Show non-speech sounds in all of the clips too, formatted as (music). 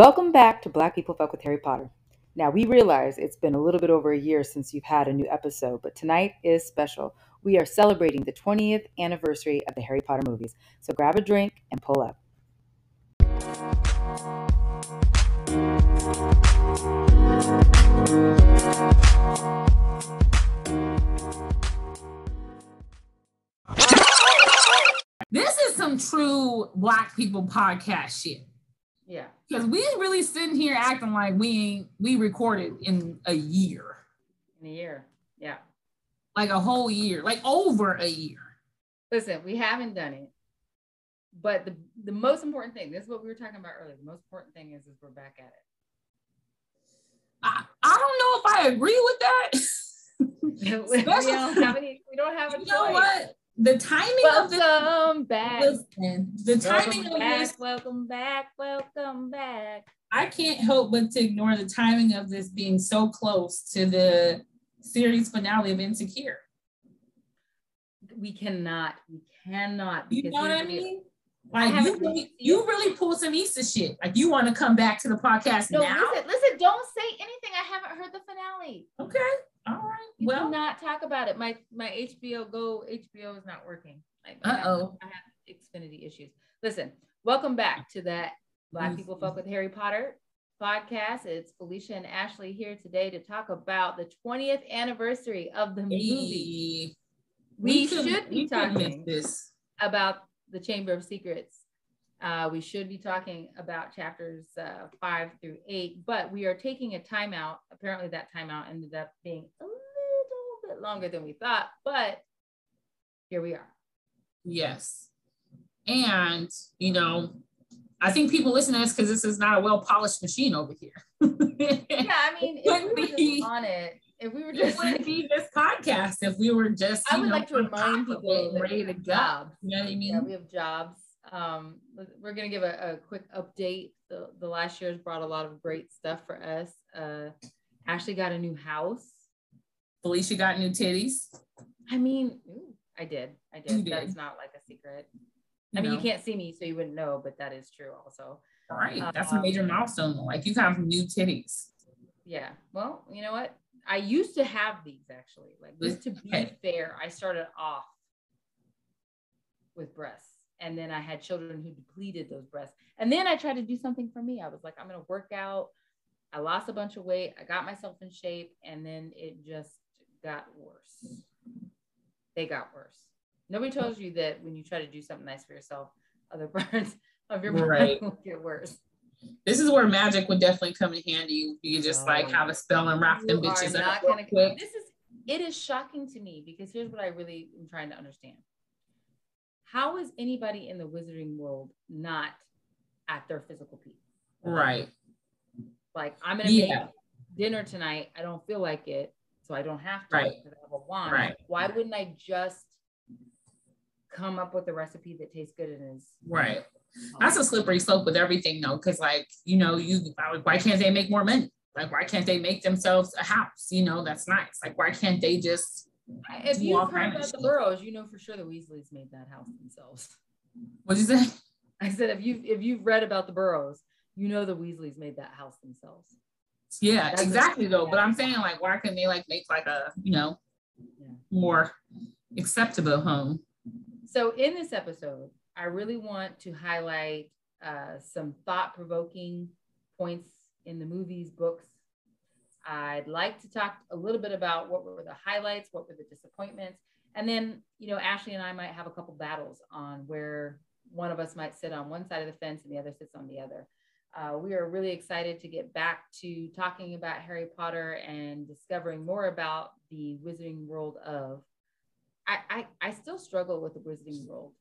Welcome back to Black People Fuck with Harry Potter. Now, we realize it's been a little bit over a year since you've had a new episode, but tonight is special. We are celebrating the 20th anniversary of the Harry Potter movies. So grab a drink and pull up. This is some true black people podcast shit. Yeah. Because we really sitting here acting like we ain't we recorded in a year. In a year. Yeah. Like a whole year, like over a year. Listen, we haven't done it. But the, the most important thing, this is what we were talking about earlier. The most important thing is is we're back at it. I, I don't know if I agree with that. (laughs) we don't have any, we don't have a you know what? The timing of this Welcome back. listen, the timing Welcome of back. this, Welcome back. Welcome back. I can't help but to ignore the timing of this being so close to the series finale of Insecure. We cannot. We cannot. You know what I here's the deal. mean? Like you really, you really pulled some Easter shit. Like you want to come back to the podcast No, now? listen, listen. Don't say anything. I haven't heard the finale. Okay. All right. You well, cannot talk about it. My my HBO Go HBO is not working. Like, Uh-oh. I have Xfinity issues. Listen, welcome back to that Black. People Fuck with Harry Potter podcast. It's Felicia and Ashley here today to talk about the 20th anniversary of the movie. hey, We, couldn't- should be we talking this. about the Chamber of Secrets. Uh, we should be talking about chapters uh, five through eight, but we are taking a timeout. Apparently, that timeout ended up being a little bit longer than we thought, but here we are. Yes. And, you know, I think people listen to this because this is not a well polished machine over here. (laughs) Yeah, I mean, if we were just on it, if we were It just wouldn't be (laughs) this podcast if we were just, I would know, like to remind people it and that ready to go. You know what I mean? Yeah, we have jobs. Um, we're gonna give a, a quick update. The, the last year's brought a lot of great stuff for us. Uh, Ashley got a new house. Felicia got new titties. I mean, ooh, I did. I did. Did. That's not like a secret. I mean, you can't see me, so you wouldn't know, but that is true also. Right. That's a major Um, milestone. Like you have new titties. Yeah. Well, you know what? I used to have these actually. Like just to be Okay. fair, I started off with breasts. And then I had children who depleted those breasts. And then I tried to do something for me. I was like, I'm gonna work out. I lost a bunch of weight. I got myself in shape, and then it just got worse. They got worse. Nobody tells you that when you try to do something nice for yourself, other (laughs) parts of your body Right. will get worse. This is where magic would definitely come in handy. You could just like Oh. have a spell and wrap them bitches not up real gonna- quick. This is it is shocking to me because here's what I really am trying to understand. How is anybody in the wizarding world not at their physical peak? Right. Like I'm gonna Yeah. make dinner tonight. I don't feel like it, so I don't have to Right. I have a wand. Right. Why wouldn't I just come up with a recipe that tastes good and is Right. That's a slippery slope with everything though, because like, you know, you why can't they make more money? Like, why can't they make themselves a house? You know, that's nice. Like, why can't they just if you've all heard about the. Burrows, you know for sure the Weasleys made that house themselves. (laughs) what'd you say? I said if you if you've read about the Burrows, you know the Weasleys made that house themselves. Yeah, That's exactly though. But I'm saying like, why couldn't they like make like a, you know, Yeah. more acceptable home? So in this episode, I really want to highlight uh, some thought-provoking points in the movies, books. I'd like to talk a little bit about what were the highlights, what were the disappointments, and then you know Ashley and I might have a couple battles on where one of us might sit on one side of the fence and the other sits on the other. Uh, we are really excited to get back to talking about Harry Potter and discovering more about the Wizarding World of I, I I still struggle with the Wizarding World.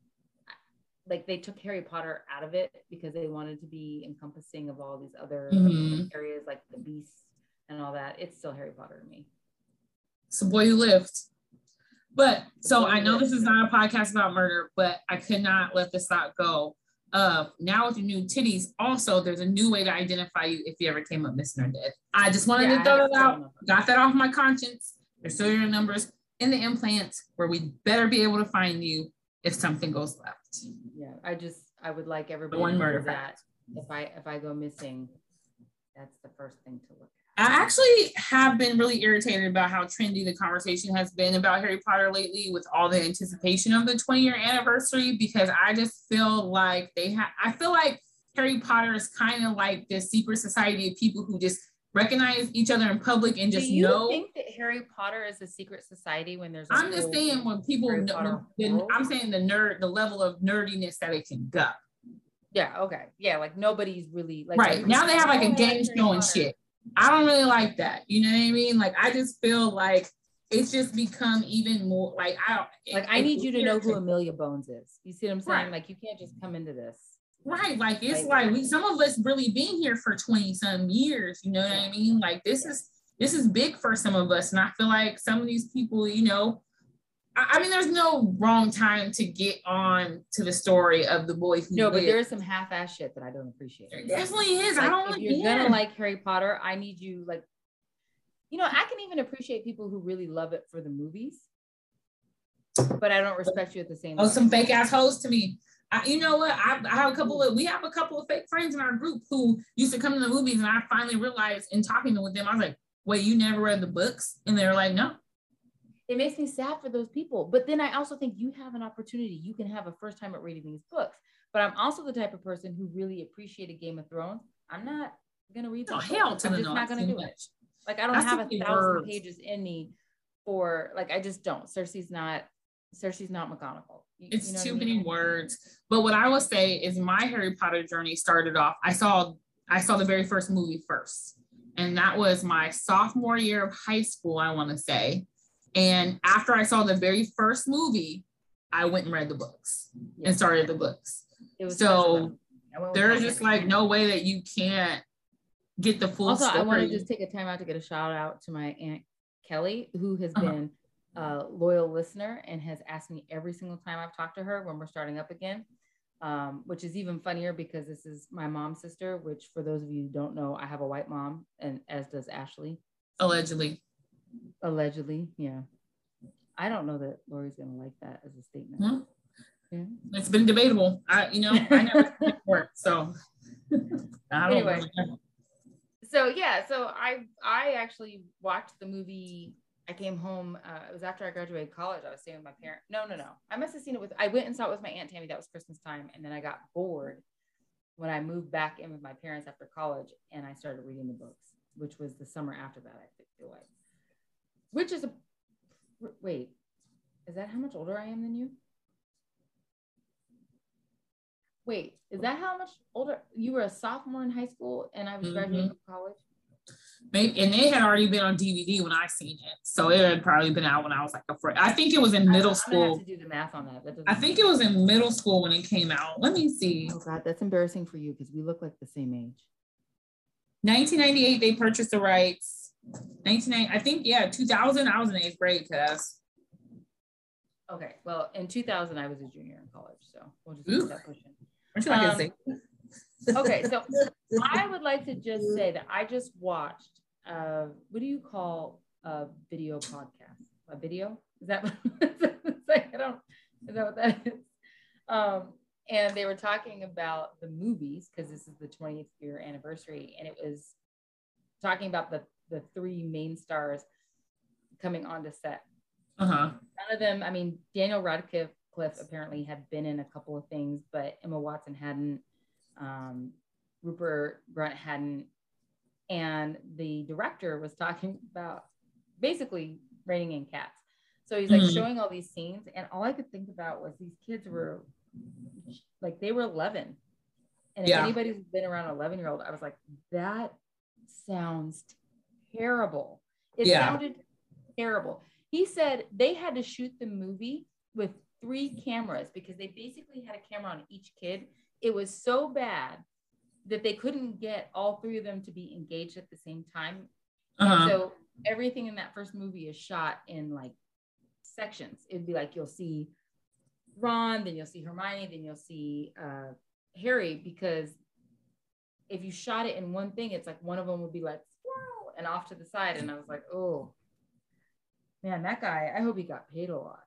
Like they took Harry Potter out of it because they wanted to be encompassing of all these other Mhm. areas like the beasts and all that. It's still Harry Potter to me. It's a boy who lived. But so I know this is not a podcast about murder, but I could not let this thought go. Uh, now with the new titties, also there's a new way to identify you if you ever came up missing or dead. I just wanted Yeah, to throw that out. Got that off my conscience. There's serial numbers in the implants where we better be able to find you if something goes left. Yeah, I just I would like everybody one to know murder that fact. if I if I go missing, that's the first thing to look I actually have been really irritated about how trendy the conversation has been about Harry Potter lately with all the anticipation of the 20 year anniversary because I just feel like they have, I feel like Harry Potter is kind of like this secret society of people who just recognize each other in public and just Do you know. think that Harry Potter is a secret society when there's? a I'm just saying when people, know, the. I'm saying the nerd, the level of nerdiness that it can go. Yeah. Okay. Yeah. Like nobody's really like. right now they have like a oh, game show and shit. I don't really like that. You know what I mean? Like I just feel like it's just become even more like I don't Like it- I need you to know who. Amelia Bones is. You see what I'm saying? Right. Like you can't just come into this. Right, like it's Like- like we some of us really been here for 20 some years, you know what I mean? Like this is this is big for some of us. And I feel like some of these people, you know, I, mean, there's no wrong time to get on to the story of the boy who No, but there is some half-ass shit that I don't appreciate. There definitely is. I don't if you're yeah. gonna like Harry Potter, I need you like, you know, I can even appreciate people who really love it for the movies, but I don't respect you at the same. Oh, level. some fake ass hoes to me. I, you know what? I, I have a couple of we have a couple of fake friends in our group who used to come to the movies, and I finally realized in talking with them, I was like, "Wait, you never read the books?" And they were like, "No." It makes me sad for those people. But then I also think you have an opportunity. You can have a first time at reading these books. But I'm also the type of person who really appreciated Game of Thrones. I'm not gonna read the Oh hell to I'm just not gonna do it. Like I don't have a thousand words. pages in me for like I just don't. Cersei's not Cersei's not McGonagall. You- It's you know too I mean? many words. But what I will say is my Harry Potter journey started off. I saw I saw the very first movie first. And that was my sophomore year of high school, I want to say. And after I saw the very first movie, I went and read the books Yeah. and started the books. So, special. I went with There is just like no way that you can't get the full also story. i want to just take a time out to get a shout out to my aunt kelly who has Uh-huh. been a loyal listener and has asked me every single time i've talked to her when we're starting up again um, which is even funnier because this is my mom's sister which for those of you who don't know i have a white mom and as does ashley allegedly. Allegedly yeah i don't know that lori's gonna like that as a statement Hmm. Yeah. It's been debatable. I, you know, I never (laughs) seen work, so I don't Anyway. know. so yeah so i i actually watched the movie i came home uh, it was after i graduated college i was staying with my parents. no no no i must have seen it with i went and saw it with my aunt tammy that was christmas time and then i got bored when i moved back in with my parents after college and i started reading the books which was the summer after that i feel like which is a wait is that how much older i am than you wait is that how much older you were a sophomore in high school and i was mm-hmm. graduating from college Maybe, and it had already been on DVD when I seen it, so it had probably been out when I was like a friend. I think it was in I- middle I'm school. have to do the math on that. that I think it was in middle school when it came out. Let me see. Oh God, that's embarrassing for you because we look like the same age. 1998, they purchased the rights. 1990, I think, yeah, 2000. I was in eighth grade, cuz. Okay, well, in 2000, I was a junior in college, so we'll just keep that pushing. You Um? Okay, so (laughs) I would like to just say that I just watched. Uh, what do you call a video podcast? A video? Is that? (laughs) I don't. Is that what that is? Um, and they were talking about the movies because this is the 20th year anniversary, and it was talking about the the three main stars coming onto set. Uh huh. None of them. I mean, Daniel Radcliffe apparently had been in a couple of things, but Emma Watson hadn't. Um, Rupert Grint hadn't, and the director was talking about basically reining in cats. So he's like Mhm. showing all these scenes, and all I could think about was these kids were like they were 11, and if Yeah. anybody's been around an 11 year old, I was like, that sounds terrible. It Yeah. sounded terrible. He said they had to shoot the movie with three cameras because they basically had a camera on each kid. It was so bad that they couldn't get all three of them to be engaged at the same time. Uh huh. So everything in that first movie is shot in like sections. It'd be like you'll see Ron, then you'll see Hermione, then you'll see uh, Harry because if you shot it in one thing, it's like one of them would be like and off to the side. And I was like, oh man, that guy, I hope he got paid a lot.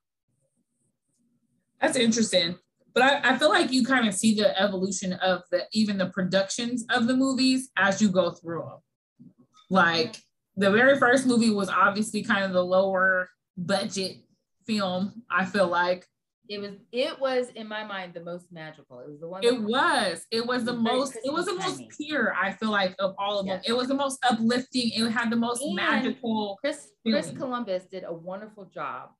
That's interesting. but I, I feel like you kind of see the evolution of the even the productions of the movies as you go through them. Like the very first movie was obviously kind of the lower budget film. I feel like it was it was in my mind the most magical. It was the one. It was. It was the most. It was the most pure. I feel like of all of them. It was the most uplifting. It had the most and magical. Chris Chris Columbus did a wonderful job.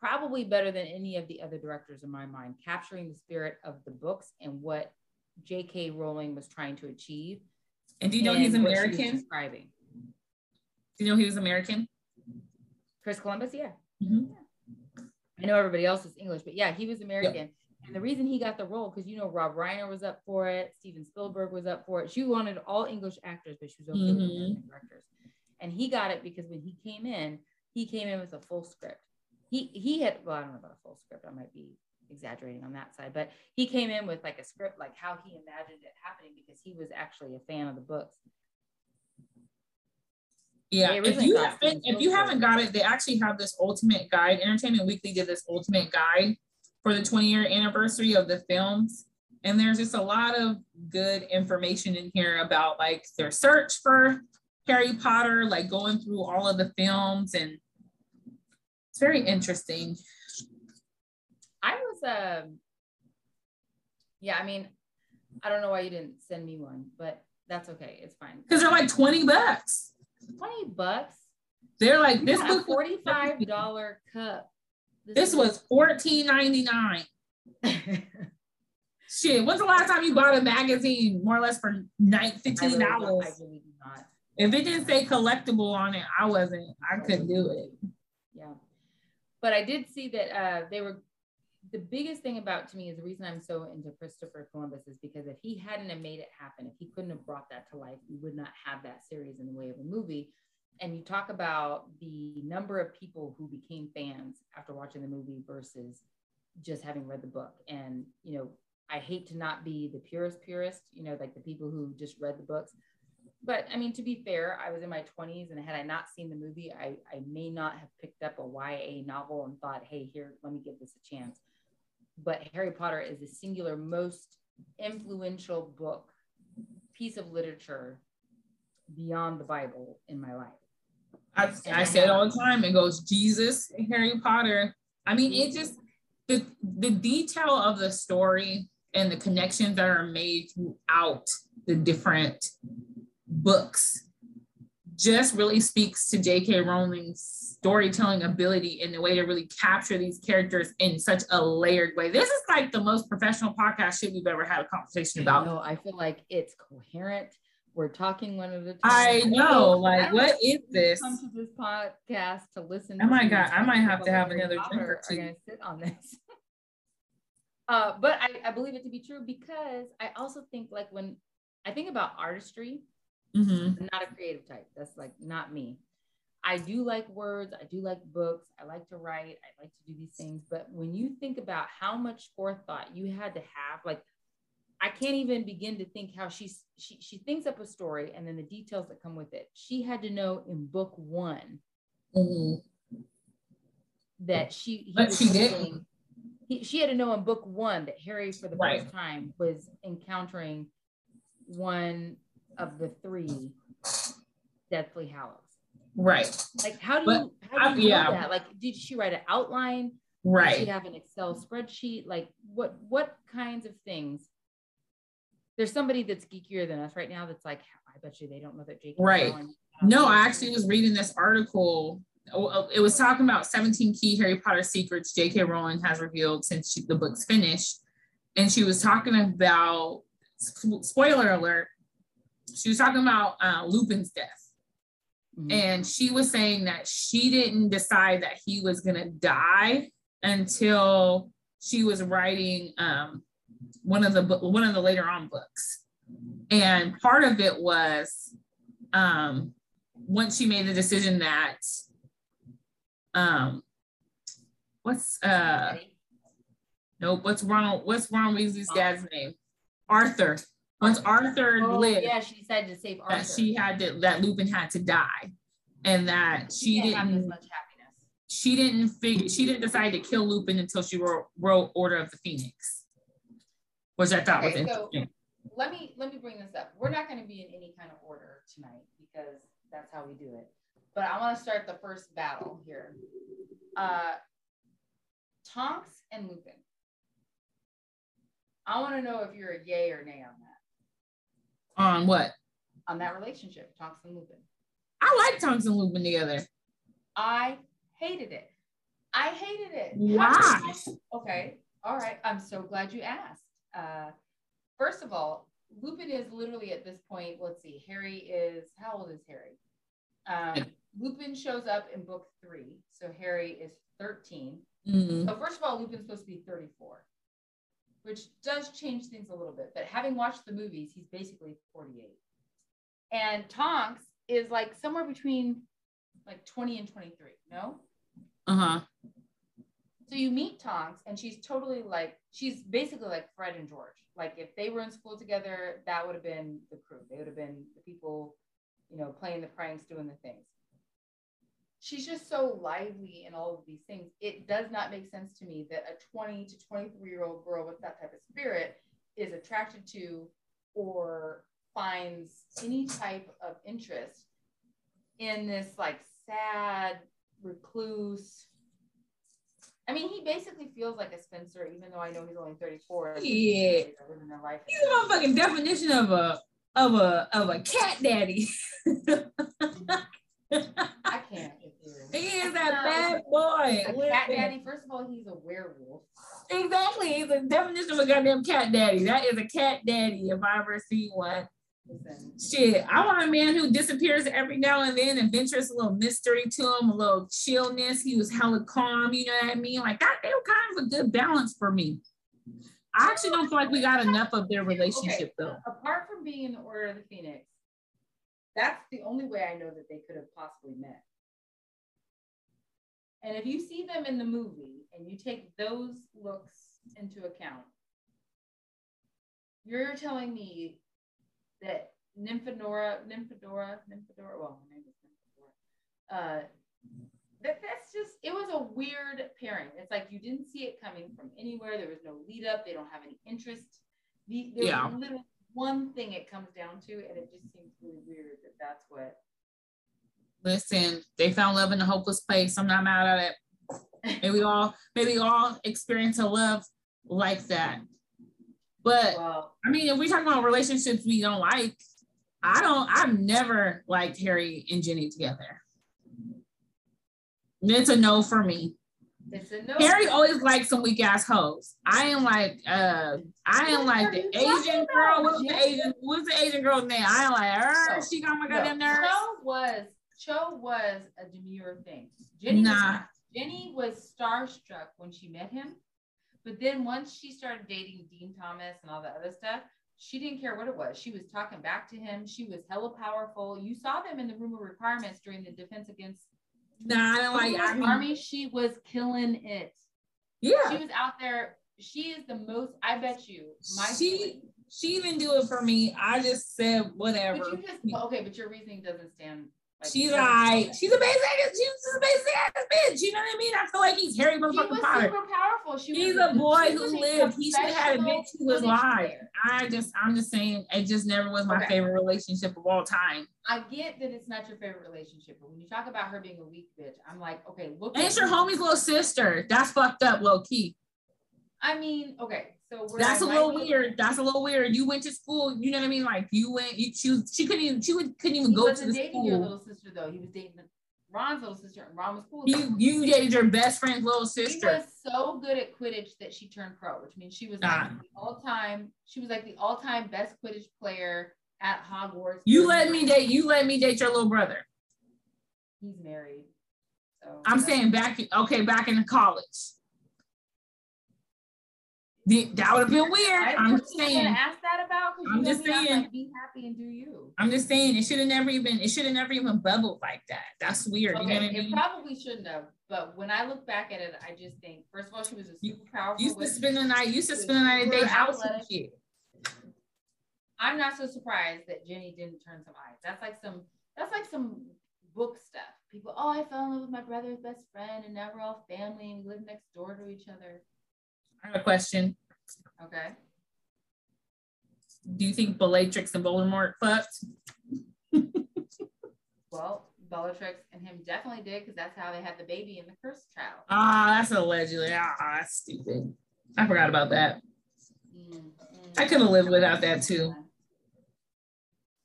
Probably better than any of the other directors in my mind, capturing the spirit of the books and what J.K. Rowling was trying to achieve. And do you know he's American? Describing. Do you know he was American? Chris Columbus, yeah. Mm-hmm. yeah. I know everybody else is English, but yeah, he was American. Yep. And the reason he got the role, because you know Rob Reiner was up for it, Steven Spielberg was up for it. She wanted all English actors, but she was okay mm-hmm. with American directors. And he got it because when he came in, he came in with a full script. He he had well, I don't know about a full script. I might be exaggerating on that side, but he came in with like a script, like how he imagined it happening, because he was actually a fan of the books. Yeah, if you haven't if you haven't got it, they actually have this ultimate guide. Entertainment Weekly did this ultimate guide for the 20 year anniversary of the films. And there's just a lot of good information in here about like their search for Harry Potter, like going through all of the films, and it's very interesting. I was um yeah, I mean, I don't know why you didn't send me one, but that's okay. It's fine. Because they're like 20 bucks. 20 bucks. They're like this book $45 cup. This, this was $14.99. (laughs) Shit, when's the last time you bought a magazine more or less for nine, $15? Really if it didn't say collectible on it, I wasn't, I couldn't do it. Yeah. But I did see that uh, they were the biggest thing about to me is the reason I'm so into Christopher Columbus is because if he hadn't have made it happen, if he couldn't have brought that to life, we would not have that series in the way of a movie. And you talk about the number of people who became fans after watching the movie versus just having read the book. And, you know, I hate to not be the purest purist, you know, like the people who just read the books. But I mean, to be fair, I was in my 20s, and had I not seen the movie, I, I may not have picked up a YA novel and thought, hey, here, let me give this a chance but Harry Potter is the singular most influential book, piece of literature beyond the Bible in my life. I, I say it all the time. It goes Jesus, Harry Potter. I mean, it just the the detail of the story and the connections that are made throughout the different books just really speaks to J.K. Rowling's storytelling ability in the way to really capture these characters in such a layered way. This is like the most professional podcast shit we've ever had a conversation about. No, I feel like it's coherent. We're talking one at a time. I know, like, what is this? Come to this podcast to listen. Oh my god, I might have to have another drink or two. Are gonna sit on this. (laughs) uh, but I, I believe it to be true because I also think like when I think about artistry, Mm-hmm. I'm not a creative type. That's like not me. I do like words. I do like books. I like to write. I like to do these things. But when you think about how much forethought you had to have, like I can't even begin to think how she's she she thinks up a story and then the details that come with it. She had to know in book one mm-hmm. that she but she did. He, she had to know in book one that Harry for the right. first time was encountering one of the three Deathly Hallows. Right. Like, how do but, you, how do you yeah. know that? Like, did she write an outline? Right. Did she have an Excel spreadsheet? Like, what what kinds of things? There's somebody that's geekier than us right now. That's like, I bet you they don't know that Jake. Right. No, I actually was reading this article. Oh, oh, it was talking about 17 key Harry Potter secrets J.K. Rowling has revealed since she, the book's finished, and she was talking about spoiler alert she was talking about uh, Lupin's death. Mm-hmm. And she was saying that she didn't decide that he was going to die until she was writing um, one of the one of the later on books. And part of it was um, once she made the decision that um, what's uh nope, what's Ronald what's Ron Weasley's dad's name? Arthur once Arthur oh, lived, yeah, she decided to save Arthur. That she had to that Lupin had to die, and that she, she didn't have as much happiness. she didn't figure she didn't decide to kill Lupin until she wrote, wrote Order of the Phoenix, which I thought okay, was so. Let me let me bring this up. We're not going to be in any kind of order tonight because that's how we do it. But I want to start the first battle here. Uh, Tonks and Lupin. I want to know if you're a yay or nay on that. On what? On that relationship, Tonks and Lupin. I like Tonks and Lupin together. I hated it. I hated it. Why? Okay. All right. I'm so glad you asked. Uh, first of all, Lupin is literally at this point, let's see, Harry is, how old is Harry? Um, Lupin shows up in book three. So Harry is 13. Mm-hmm. So, first of all, Lupin's supposed to be 34, which does change things a little bit. But having watched the movies, he's basically 48. And Tonks is like somewhere between like 20 and 23, no? Uh huh. So you meet Tonks, and she's totally like, she's basically like Fred and George. Like, if they were in school together, that would have been the crew. They would have been the people, you know, playing the pranks, doing the things. She's just so lively in all of these things. It does not make sense to me that a 20 to 23 year old girl with that type of spirit is attracted to or finds any type of interest in this like sad recluse. I mean, he basically feels like a Spencer, even though I know he's only 34. Yeah. He's a motherfucking definition of a of a of a cat daddy. (laughs) He (laughs) is a bad boy. Cat daddy. First of all, he's a werewolf. Exactly. He's a definition of a goddamn cat daddy. That is a cat daddy if I ever see one. Shit, I want a man who disappears every now and then and ventures a little mystery to him, a little chillness. He was hella calm, you know what I mean? Like that, they were kind of a good balance for me. I actually don't feel like we got enough of their relationship okay. though. Apart from being in the Order of the Phoenix, that's the only way I know that they could have possibly met. And if you see them in the movie and you take those looks into account, you're telling me that Nymphadora, Nymphadora, Nymphadora, well, her name is Nymphadora. Uh, that that's just it was a weird pairing. It's like you didn't see it coming from anywhere. There was no lead up. They don't have any interest. The, there's yeah. literally one thing it comes down to, and it just seems really weird that that's what. Listen, they found love in a hopeless place. I'm not mad at it. Maybe we all maybe all experience a love like that. But wow. I mean, if we talk about relationships we don't like, I don't. I've never liked Harry and Ginny together. It's a no for me. It's a no. Harry always likes some weak ass hoes. I am like, uh, I am like the Asian girl. What's the Asian? What's the Asian girl's name? I am like her. she got my goddamn no. nerves. Was Cho was a demure thing. Ginny nah. Was, Ginny was starstruck when she met him. But then once she started dating Dean Thomas and all the other stuff, she didn't care what it was. She was talking back to him. She was hella powerful. You saw them in the room of requirements during the defense against Nah, I don't like I mean, army. She was killing it. Yeah. She was out there. She is the most, I bet you, my she she didn't do it for me. I just said whatever. But you just okay, but your reasoning doesn't stand she's like, she's a basic, she's a basic ass bitch. You know what I mean? I feel like he's Harry motherfucking was Potter. super powerful. She he's a boy who lived. He should have had a bitch who was live. I just, I'm just saying, it just never was my okay. favorite relationship of all time. I get that it's not your favorite relationship, but when you talk about her being a weak bitch, I'm like, okay, look. And it's your homie's little sister. That's fucked up, low key. I mean, okay, so that's a little weird. That's a little weird. You went to school. You know what I mean? Like you went. You she, was, she couldn't even. She would, couldn't even he go to the school. Though. He was dating Ron's little sister, and Ron was cool. You you dated your best friend's little sister. She was so good at Quidditch that she turned pro, which means she was like ah. the all time. She was like the all time best Quidditch player at Hogwarts. You let me date. You let me date your little brother. He's married. So I'm saying back. Okay, back in college that would have been weird. I am just saying. Ask that about. I'm just saying. Like, be happy and do you. I'm just saying it should have never even. It should have never even bubbled like that. That's weird. Okay, you know what I mean? It probably shouldn't have. But when I look back at it, I just think first of all, she was a super powerful. Used to spend the night. Used to spend the night at their house and shit. I'm not so surprised that Ginny didn't turn some eyes. That's like some. That's like some book stuff people, oh, I fell in love with my brother's best friend, and now we're all family and we live next door to each other. I have a question. Okay. Do you think Bellatrix and Voldemort fucked? (laughs) well, Bellatrix and him definitely did because that's how they had the baby in the cursed child. Ah, that's allegedly. Ah, that's stupid. I forgot about that. Mm, I could have lived without that too.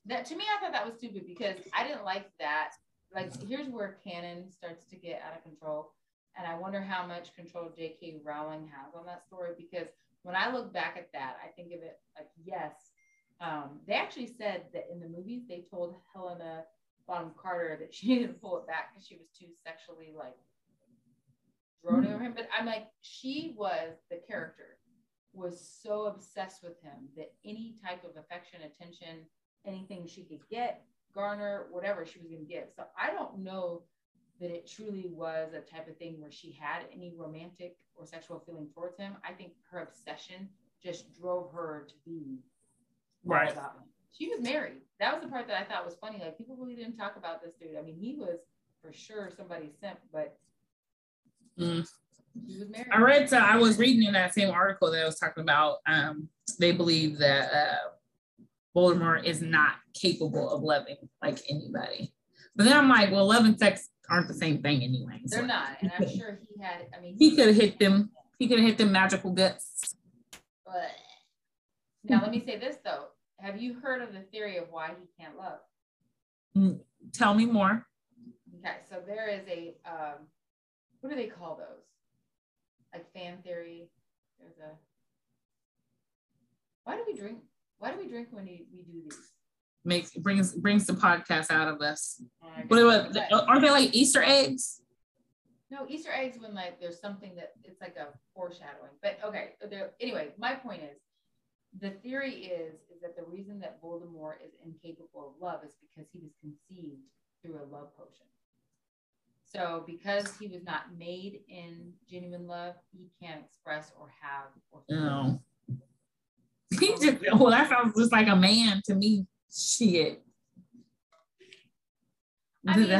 That to me, I thought that was stupid because I didn't like that. Like, here's where canon starts to get out of control, and I wonder how much control J.K. Rowling has on that story. Because when I look back at that, I think of it like, yes, um, they actually said that in the movies they told Helena Bonham Carter that she (laughs) needed to pull it back because she was too sexually like droning over him. But I'm like, she was the character was so obsessed with him that any type of affection, attention, anything she could get, garner, whatever she was going to give. So I don't know that it truly was a type of thing where she had any romantic or sexual feeling towards him. I think her obsession just drove her to be right about him. She was married. That was the part that I thought was funny. Like people really didn't talk about this dude. I mean, he was for sure somebody's simp, but mm. I read. Uh, I was reading in that same article that I was talking about. Um, they believe that uh, Voldemort is not capable of loving like anybody. But then I'm like, well, love and sex aren't the same thing anyway. They're so. not, and I'm sure he had. I mean, he could have hit them. He could have hit them magical guts. But now let me say this though: Have you heard of the theory of why he can't love? Mm, tell me more. Okay, so there is a um, what do they call those? Like fan theory. There's a. Why do we drink why do we drink when we, we do these? Makes brings brings the podcast out of us. what are they like Easter eggs? No, Easter eggs when like there's something that it's like a foreshadowing. But okay, anyway, my point is the theory is is that the reason that Voldemort is incapable of love is because he was conceived through a love potion. So because he was not made in genuine love, he can't express or have or feel. (laughs) He just well, that sounds just like a man to me. Shit. I, (laughs) mean,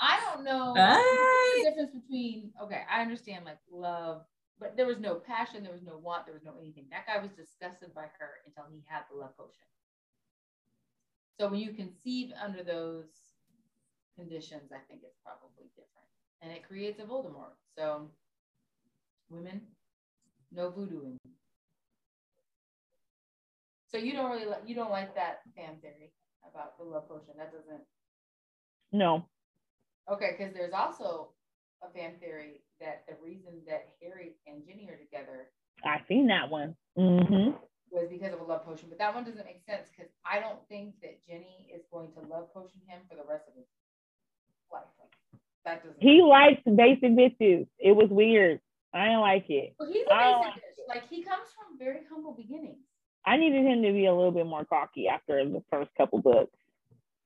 I don't know the difference between okay, I understand like love, but there was no passion, there was no want, there was no anything. That guy was disgusted by her until he had the love potion. So when you conceive under those conditions, I think it's probably different. And it creates a Voldemort. So women, no voodooing. So you don't really you don't like that fan theory about the love potion. That doesn't. No. Okay, because there's also a fan theory that the reason that Harry and Ginny are together. I've seen that one. Mm-hmm. Was because of a love potion, but that one doesn't make sense because I don't think that Ginny is going to love potion him for the rest of his life. That doesn't. He likes basic bitches. It was weird. I didn't like it. Well, he's a basic bitch. Like he comes from very humble beginnings. I needed him to be a little bit more cocky after the first couple books.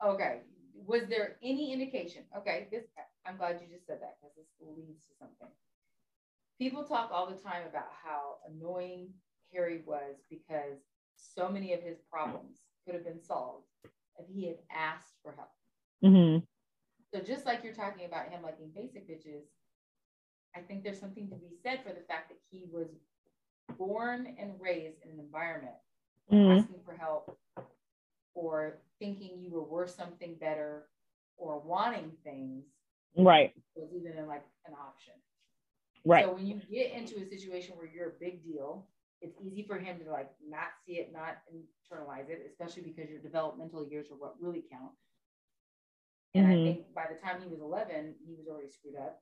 Okay. Was there any indication? Okay, this I'm glad you just said that because this leads to something. People talk all the time about how annoying Harry was because so many of his problems could have been solved if he had asked for help. Mm-hmm. So just like you're talking about him liking basic bitches, I think there's something to be said for the fact that he was born and raised in an environment mm-hmm. asking for help or thinking you were worth something better or wanting things right. was even like an option. Right. So when you get into a situation where you're a big deal it's easy for him to like not see it not internalize it especially because your developmental years are what really count. And mm-hmm. i think by the time he was 11 he was already screwed up.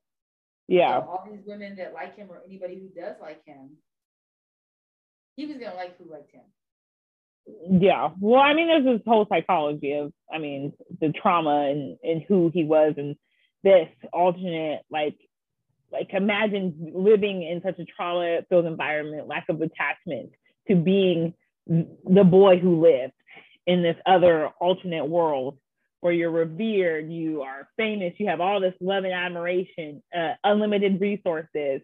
Yeah. So all these women that like him or anybody who does like him he was gonna like who liked him yeah. Well i mean there's this whole psychology of i mean the trauma and and who he was and this alternate like like imagine living in such a trauma filled environment lack of attachment to being the boy who lived in this other alternate world where you're revered you are famous you have all this love and admiration uh, unlimited resources.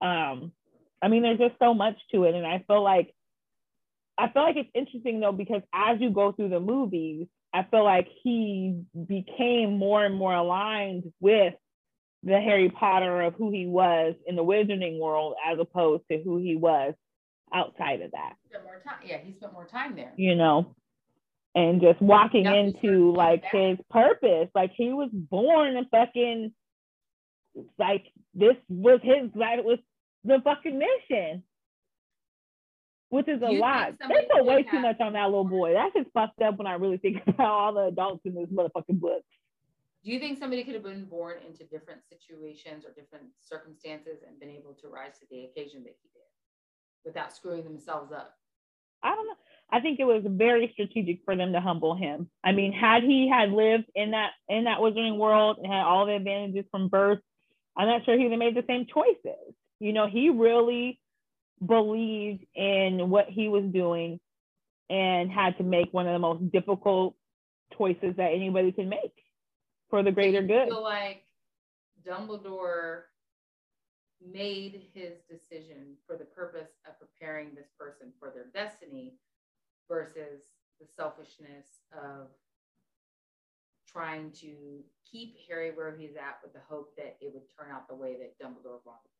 Um i mean there's just so much to it and i feel like I feel like it's interesting though because as you go through the movies, I feel like he became more and more aligned with the Harry Potter of who he was in the wizarding world as opposed to who he was outside of that. more time. Yeah, he spent more time there. You know, and just walking into like his purpose. Like he was born and fucking like this was his that was the fucking mission. Which is a lot. They put way too much on that little boy. That's just fucked up when I really think (laughs) about all the adults in this motherfucking book. Do you think somebody could have been born into different situations or different circumstances and been able to rise to the occasion that he did without screwing themselves up? I don't know. I think it was very strategic for them to humble him. I mean, had he had lived in that in that wizarding world and had all the advantages from birth, I'm not sure he would have made the same choices. You know, he really believed in what he was doing and had to make one of the most difficult choices that anybody can make for the greater good. feel like Dumbledore made his decision for the purpose of preparing this person for their destiny versus the selfishness of trying to keep Harry where he's at with the hope that it would turn out the way that Dumbledore wanted.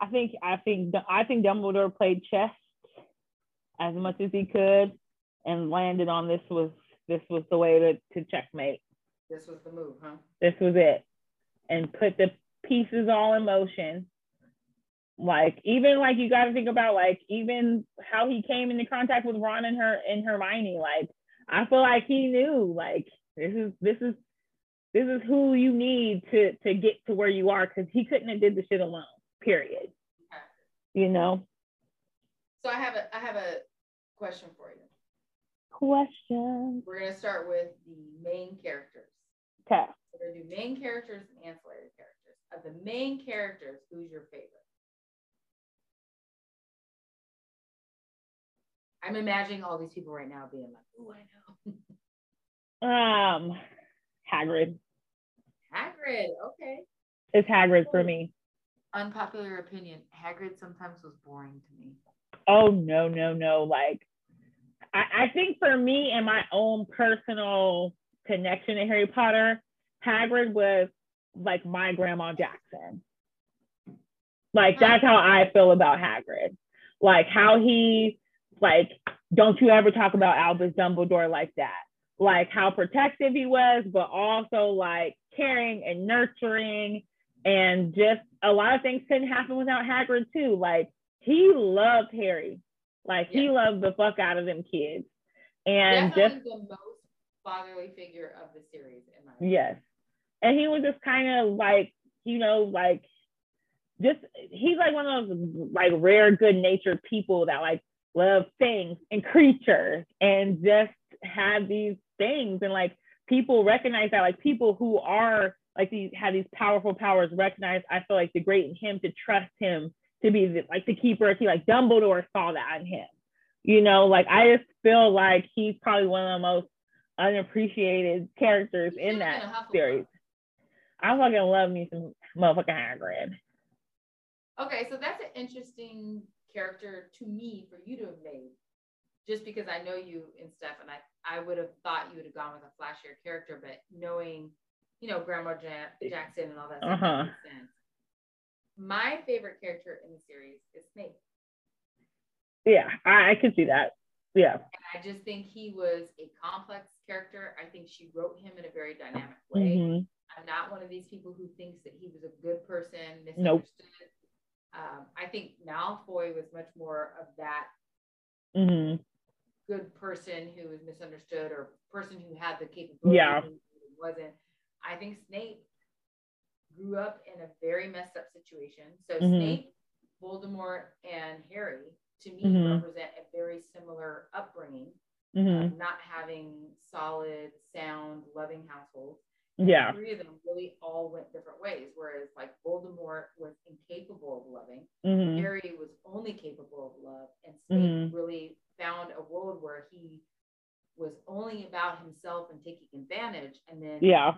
I think I think I think Dumbledore played chess as much as he could and landed on this was this was the way to, to checkmate. This was the move, huh? This was it. And put the pieces all in motion. Like even like you got to think about like even how he came into contact with Ron and her and Hermione. Like I feel like he knew like this is this is this is who you need to to get to where you are because he couldn't have did the shit alone. Period. Okay. You know. So I have a I have a question for you question. We're going to start with the main characters. Okay. We're to do main characters and ancillary characters. Of the main characters, who's your favorite? I'm imagining all these people right now being like, "Oh, I know." um, Hagrid. Hagrid, okay. It's Hagrid for me. Unpopular opinion: Hagrid sometimes was boring to me. Oh no, no, no! Like I, I think for me and my own personal connection to Harry Potter, Hagrid was like my grandma Jackson. Like that's how I feel about Hagrid. Like how he like don't you ever talk about Albus Dumbledore like that. Like how protective he was, but also like caring and nurturing and just a lot of things couldn't happen without Hagrid too. Like he loved Harry. Like yeah. he loved the fuck out of them kids. And Definitely just the most fatherly figure of the series in my opinion. Yes. And he was just kind of like, you know, like just he's like one of those like rare good natured people that like love things and creatures and just have these things and like people recognize that like people who are like these have these powerful powers recognized. I feel like the great in him to trust him to be the, like the keeper. He like Dumbledore saw that in him. You know, like I just feel like he's probably one of the most unappreciated characters in that series. I fucking love me some motherfucking Hagrid. Okay, so that's an interesting character to me for you to have made. Just because I know you and stuff, and I, I would have thought you would have gone with a flashier character, but knowing, you know, Grandma Jackson and all that uh-huh. my favorite character in the series is Snape. Yeah, I, I could see that. Yeah. And I just think he was a complex character. I think she wrote him in a very dynamic way. Mm-hmm. I'm not one of these people who thinks that he was a good person, misunderstood. Nope. Um, I think Malfoy was much more of that mm-hmm. good person who was misunderstood or person who had the capability yeah. wasn't. I think Snape grew up in a very messed up situation. So mm-hmm. Snape, Voldemort, and Harry to me mm-hmm. represent a very similar upbringing, mm-hmm. not having solid, sound, loving households. Yeah. Three of them really all went different ways. Whereas like Voldemort was incapable of loving, mm-hmm. Harry was only capable of love, and Snape mm-hmm. really found a world where he was only about himself and taking advantage, and then yeah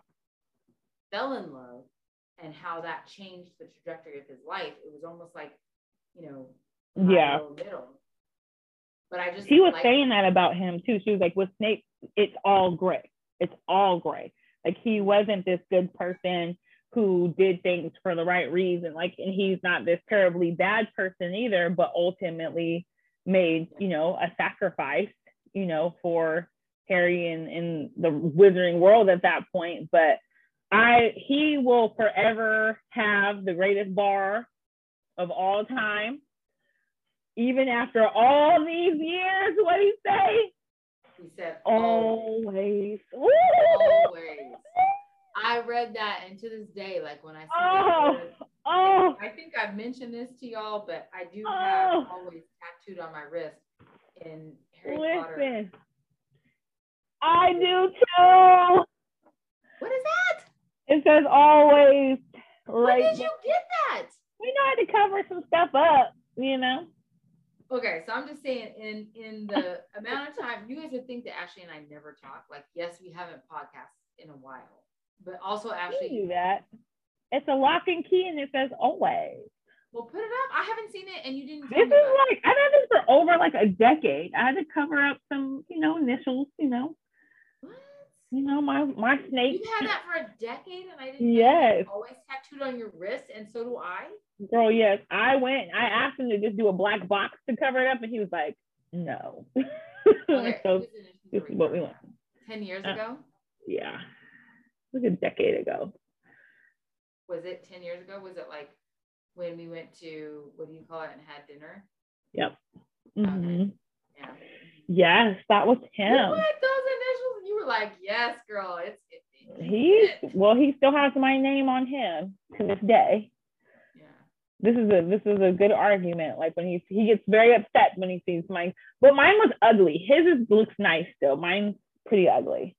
fell in love and how that changed the trajectory of his life. It was almost like, you know, yeah, middle. But I just she was like- saying that about him too. She was like, with Snape, it's all gray. It's all gray. Like he wasn't this good person who did things for the right reason. Like, and he's not this terribly bad person either, but ultimately made, you know, a sacrifice, you know, for Harry and in the wizarding world at that point. But I he will forever have the greatest bar of all time. Even after all these years, what did he say? he said Oh. Always. always. I read that, and to this day, like when I see Oh, oh, I think I've mentioned this to y'all, but I do oh. have Oh. always tattooed on my wrist in Harry Potter. listen. I do too. What is that? It says always When right. did you get that? We know how to cover some stuff up, you know. Okay, so I'm just saying, in in the (laughs) amount of time, you guys would think that Ashley and I never talk. Like, yes, we haven't podcast in a while, but also We Ashley, do that. It's a lock and key, and it says always. well, put it up. I haven't seen it, and you didn't. This is me it. like I've had this for over like a decade. I had to cover up some, you know, initials. You know, What? You know my my snake. You've had that for a decade, and I didn't. Yes. Always tattooed on your wrist, and so do I. Girl, yes. I went. I asked him to just do a black box to cover it up, and he was like, "No." (laughs) Okay, so this is what we want. Ten years Uh, ago. Yeah, it was a decade ago. Was it ten years ago? Was it like when we went to what do you call it and had dinner? Yep. Okay. Mhm. Yeah. Yes, that was You him. had those initials, you were like, "Yes, girl, it's it, it- He's it." well, he still has my name on him to this day. Yeah. This is a this is a good argument. Like when he he gets very upset when he sees mine, but mine was ugly. His is, looks nice still. Mine's pretty ugly.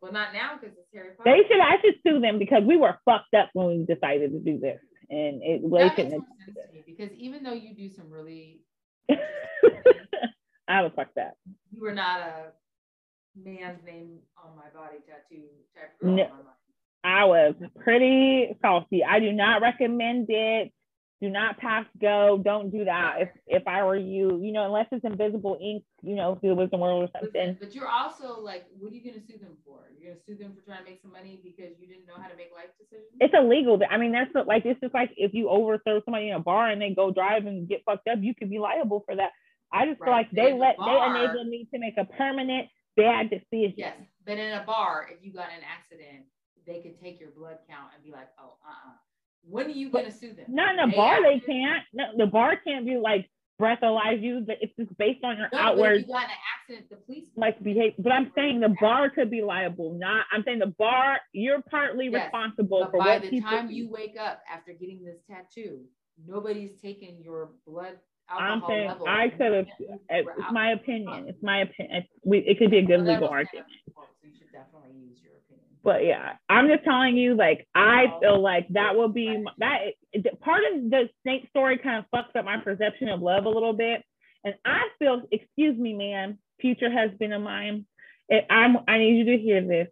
Well, not now because it's Harry Potter. They should I should sue them because we were fucked up when we decided to do this, and it that makes shouldn't. more sense to me because even though you do some really, (laughs) I was fucked up. you were not a man's name on my body tattoo type girl. No. I was pretty salty. I do not recommend it. Do not pass go. Don't do that. If if I were you, you know, unless it's invisible ink, you know, through the wisdom world or something. but you're also like, what are you going to sue them for? You're going to sue them for trying to make some money because you didn't know how to make life decisions? It's illegal. I mean, that's what, like it's just like if you overthrow somebody in a bar and they go drive and get fucked up, you could be liable for that. I just feel like but they the let bar- they enabled me to make a permanent bad decision. Yes, but in a bar, if you got an accident, they could take your blood count and be like, oh, uh-uh. When are you going to sue them? Not in a bar, they can't. No, the bar can't be like breathalyze you. But it's just based on your No, but if outward you got an accident, the police. like behavior. But I'm saying the bar could be liable. Not I'm saying the bar. You're partly Yes, responsible for by what the people. time you wake up after getting this tattoo, nobody's taken your blood I'm saying. I could have. It's uh, my opinion. It's my opinion. We, it could be a good Well, legal argument. up So you should definitely use your opinion. But yeah, I'm just telling you, like, I feel like that will be that part of the snake story kind of fucks up my perception of love a little bit. And I feel, excuse me, man, future husband of mine, if I'm, I need you to hear this.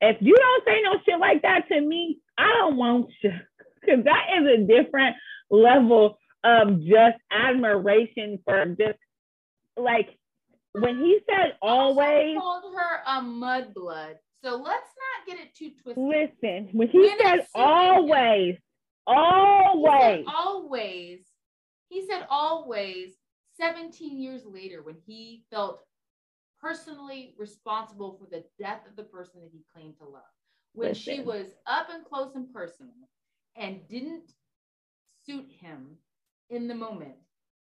If you don't say no shit like that to me, I don't want you. (laughs) Because that is a different level of just admiration for just like when he said always. Called her a mudblood. So let's not get it too twisted. Listen, when he When said sitting always, He always, said always. He said always 17 years later when he felt personally responsible for the death of the person that he claimed to love. When she was up and close and personal and didn't suit him in the moment,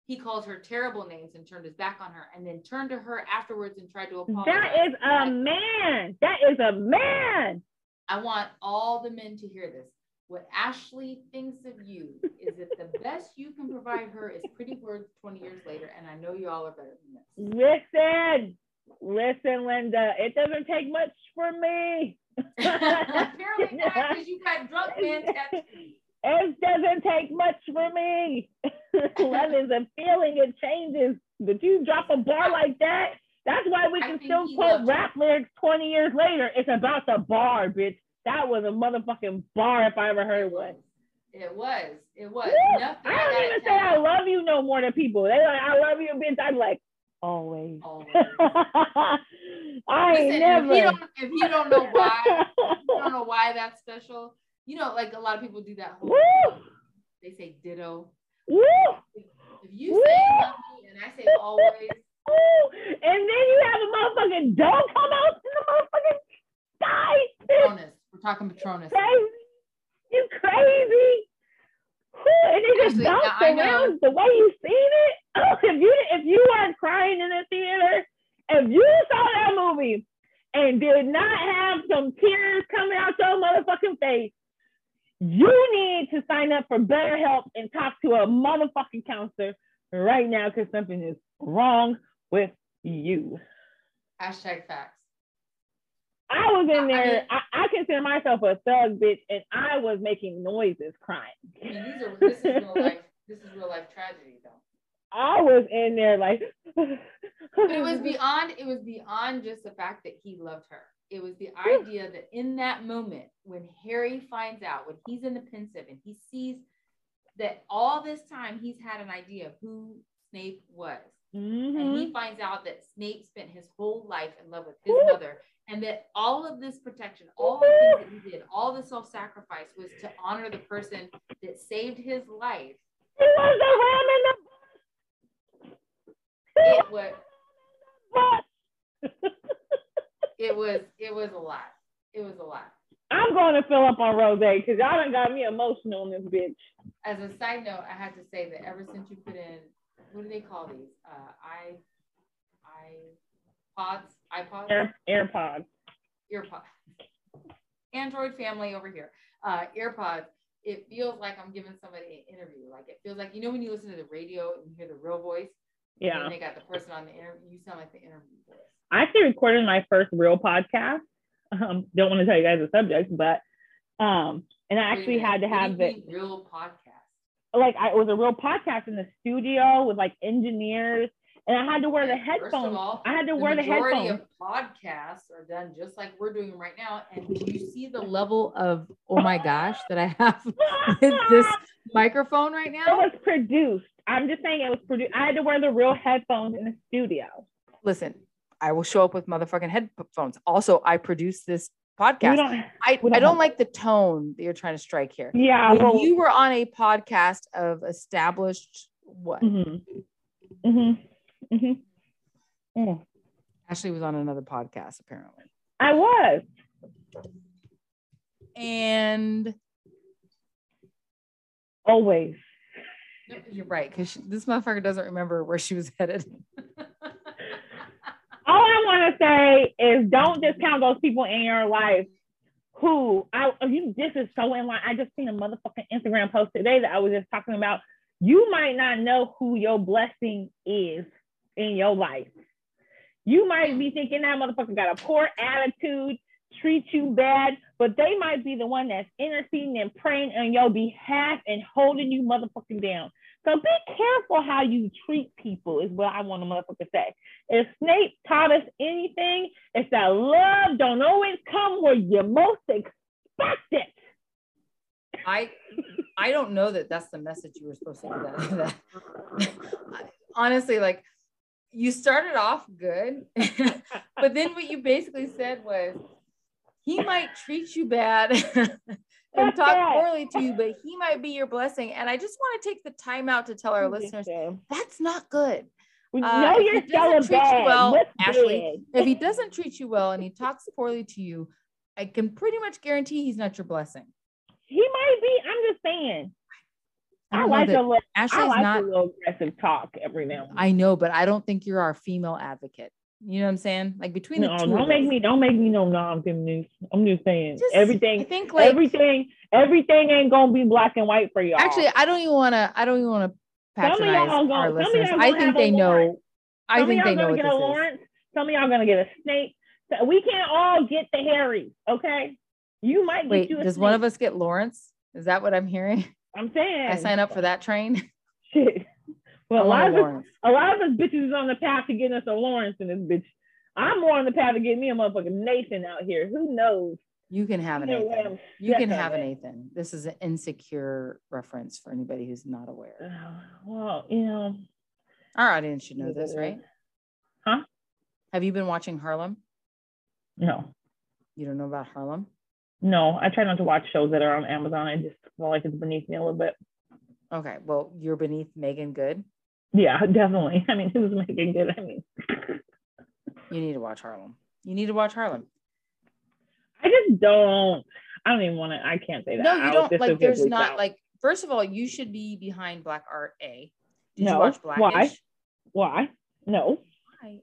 he called her terrible names and turned his back on her and then turned to her afterwards and tried to apologize. that is a man. That is a man. I want all the men to hear this. What Ashley thinks of you is that the (laughs) best you can provide her is pretty words 20 years later, and I know you all are better than this. Listen, listen, Linda. It doesn't take much for me. (laughs) Apparently not, because you got drunk man (laughs) tattoos. It doesn't take much for me. Love is a feeling. It changes. But you drop a bar like that, that's why we can still quote rap lyrics 20 years later. It's about the bar, bitch. That was a motherfucking bar if I ever heard one. It was. It was. Woo! I don't even say I love you no more to people. They like, I love you, bitch. I'm like, always. Always. (laughs) I Listen, never. If you don't, if you don't know why, if you don't know why that's special. You know, like a lot of people do that whole. Woo! They say ditto. Woo! If you say me and I say always, Woo! And then you have a motherfucking dog come out in the motherfucking sky. Patronus. We're talking Patronus. crazy. You crazy. And it just bounced around the way you seen it. Oh, if you if you weren't crying in the theater, if you saw that movie and did not have some tears coming out your motherfucking face, you need to sign up for BetterHelp and talk to a motherfucking counselor right now because something is wrong with you. Hashtag facts. I was in I- I there. mean- I, I consider myself a thug bitch, and I was making noises crying. I mean, these are this is real life. This is real life tragedy, though. I was in there like. But it was beyond. It was beyond just the fact that he loved her. It was the idea that in that moment, when Harry finds out, when he's in the Pensieve and he sees that all this time he's had an idea of who Snape was, and Mhm. he finds out that Snape spent his whole life in love with his mother, and that all of this protection, all the things that he did, all the self-sacrifice was to honor the person that saved his life. It was the ram in (laughs) It was the. (laughs) it was it was a lot. It was a lot. I'm going to fill up on Rose because y'all done got me emotional in this bitch. As a side note, I had to say that ever since you put in what do they call these? Uh i iPods, iPods, Air, AirPods. earpods. Android family over here. Uh earpods. It feels like I'm giving somebody an interview. Like it feels like you know when you listen to the radio and you hear the real voice. Yeah. they got the person on the interview. You sound like the interview voice. I actually recorded my first real podcast. Um, don't want to tell you guys the subject, but um, and I actually had to have the real podcast. like I, it was a real podcast in the studio with like engineers, and I had to wear the First of headphones. all, I had to wear the majority headphones. of podcasts are done just like we're doing right now. And do you see the level of oh my gosh that I have (laughs) with this microphone right now? It now? was produced. I'm just saying it was produced. I had to wear the real headphones in the studio. Listen, I will show up with motherfucking headphones. Also, I produce this We podcast. don't, I, we don't I don't like the tone that you're trying to strike here. yeah, When well, you were on a podcast of established what? mhm. Mhm. Mhm. Mm. Ashley was on another podcast apparently. I was. And Always. No, you're right, because this motherfucker doesn't remember where she was (laughs) headed. All I want to say is don't discount those people in your life who I you this is so in line. I just seen a motherfucking Instagram post today that I was just talking about. You might not know who your blessing is in your life. You might be thinking that motherfucker got a poor attitude, treat you bad, but they might be the one that's interceding and praying on your behalf and holding you motherfucking down. So be careful how you treat people, is what I want to motherfucker say. If Snape taught us anything, it's that love don't always come where you most expect it. I I don't know that that's the message you were supposed to that. that. (laughs) Honestly, like you started off good, (laughs) but then what you basically said was he might treat you bad (laughs) and talk poorly to you, but he might be your blessing. And I just want to take the time out to tell our listeners that's not good. We Uh, know you're he doesn't treat you well, What's Ashley, bad? If he doesn't treat you well and he talks poorly to you, I can pretty much guarantee he's not your blessing. He might be. I'm just saying. I I, like that- a little. I Ashley's like not a little aggressive talk every now and then. I know, but I don't think you're our female advocate. You know what I'm saying? Like between the 2 don't make us. me. Don't make me no non-feminist. I'm just saying Just- I everything. think like everything. Everything ain't gonna be black and white for y'all. actually, I don't even want to. I don't even want to Some of y'all patronize gonna- our some of listeners. I think they know. I Some think of they y'all know what get this a is. Some of y'all gonna get a snake. So we can't all get the Harry. Okay. You might get Wait, you a does one of us get Lawrence? Is that what I'm hearing? (laughs) I'm saying. I sign up for that train. (laughs) Shit. Well, a lot of us, a lot of us bitches is on the path to getting us a Lawrence in this bitch. I'm more on the path to get me a motherfucking Nathan out here. Who knows? You can have an Nathan. You can have an. Nathan. This is an insecure reference for anybody who's not aware. Uh, Well, you know, Our audience should know this, right? Huh? Have you been watching Harlem? no, You don't know about Harlem? No. I try not to watch shows that are on Amazon. I just feel like it's beneath me a little bit. Okay. Well, you're beneath Meagan Good. Yeah, (laughs) definitely. I mean, (laughs) who's Meagan Good? I mean, You need to watch Harlem. You need to watch Harlem. I just don't. I don't even want to. I can't say that. No, you don't like there's not out. like first of all, you should be behind Black Art A. Did No, you watch why? Why. No, Why?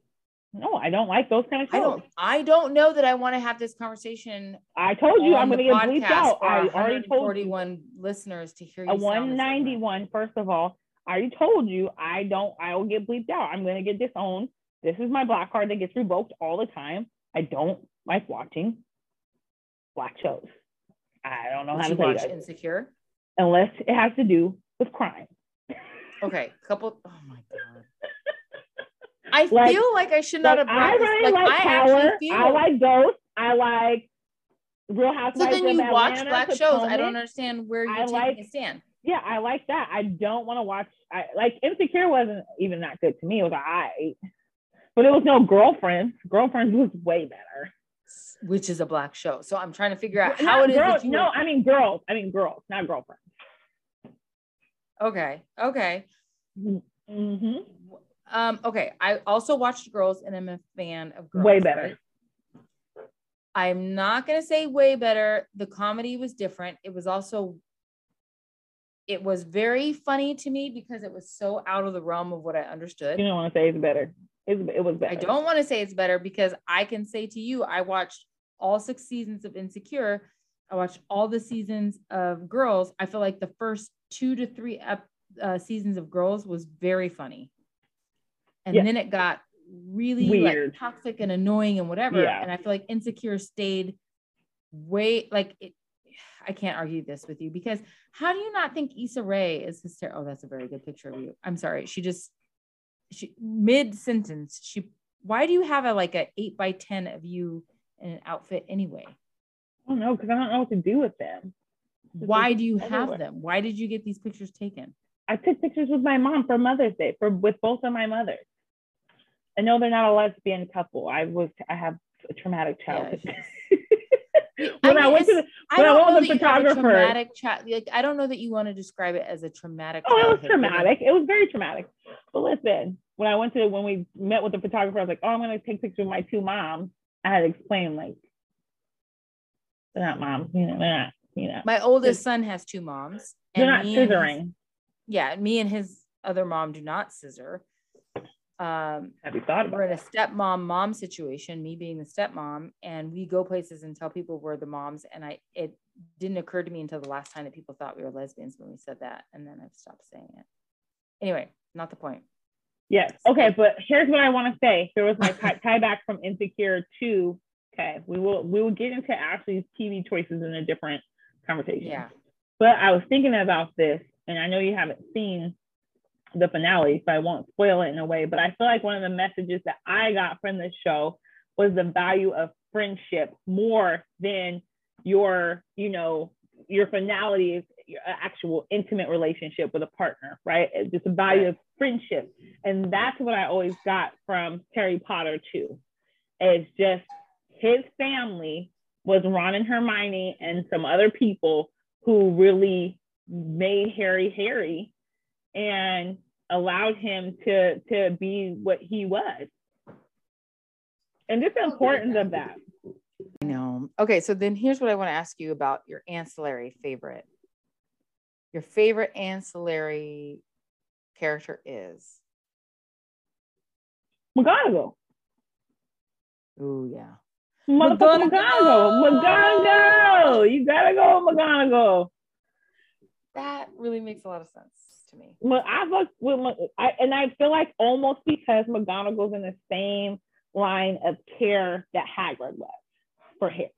No, I don't like those kind of shows. I don't I don't know that I want to have this conversation. I told you I'm going to get bleeped out. I already told you. 141 listeners to hear you. A sound this ignorant. 191. First of all, I already told you I don't. I will get bleeped out. I'm going to get disowned. This is my black card that gets revoked all the time. I don't like watching black shows. I don't know Did how to watch. Insecure? unless it has to do with crime. Okay, couple. Oh my god. I Like- feel like I should not Like, have I brought this. really Like, like I Power. actually feel. I like Ghost. I like Real so Housewives then of you watch Atlanta, black shows. I don't understand where you're I taking like- a stand. Yeah, I like that. I don't want to watch. I like Insecure wasn't even that good to me. It was alright, but it was no Girlfriends. Girlfriends was way better. Which is a black show. So I'm trying to figure out Not how it is girls-. No, I mean girls. I mean girls, not girlfriends. Okay. Okay. hmm Um. Okay. I also watched Girls, and I'm a fan of Girls. Way better. I'm not gonna say way better. The comedy was different. It was also. It was very funny to me because it was so out of the realm of what I understood. You don't want to say it's better. It's, it was better. I don't want to say it's better because I can say to you, I watched all six seasons of Insecure. I watched all the seasons of Girls. I feel like the first two to three ep- uh, seasons of Girls was very funny, and Yeah. then it got really Weird. like toxic and annoying and whatever. Yeah. And I feel like Insecure stayed way like it. I can't argue this with you because how do you not think Issa Rae is hysterical? Oh, that's a very good picture of you. I'm sorry. She just she mid sentence she why do you have a like a eight by ten of you in an outfit anyway I don't know because I don't know what to do with them. Why do you have them why did you get these pictures taken I took pictures with my mom for Mother's Day for with both of my mothers. I know they're not a lesbian couple. I was I have a traumatic childhood. (laughs) when I, mean, went to the, when I don't went with the photographer- traumatic child like i don't know that you want to describe it as a traumatic oh, it was traumatic. It was very traumatic. But listen, when I went to when we met with the photographer, I was like, oh, I'm gonna take pictures of my two moms. I had to explain like they're not moms, you know, they're not, you know, my oldest son has two moms they're not and his- scissoring. yeah me and his other mom do not scissor um Have you thought about we're in a stepmom mom situation, me being the stepmom, and we go places and tell people we're the moms. And I it didn't occur to me until the last time that people thought we were lesbians when we said that, and then I've stopped saying it. Anyway, not the point. Yes. Okay, but here's what I want to say. There was my (laughs) tie, tie back from Insecure to okay. We will we will get into Ashley's TV choices in a different conversation. Yeah. But I was thinking about this, and I know you haven't seen the finale, so I won't spoil it in a way. But I feel like one of the messages that I got from this show was the value of friendship more than your, you know, your finality is your actual intimate relationship with a partner, right? It's just the value of friendship. And that's what I always got from Harry Potter too. It's just his family was Ron and Hermione and some other people who really made Harry Harry and allowed him to to be what he was. And just the importance of that. I know. Okay, so then here's what I want to ask you about your ancillary favorite. Your favorite ancillary character is. McGonagall. Oh yeah. Motherfucking McGonagall. McGonagall. McGonagall. You gotta go with McGonagall. That really makes a lot of sense to me. Well, I fuck with Mc- I, and I feel like almost because McGonagall's in the same line of care that Hagrid was for Harry.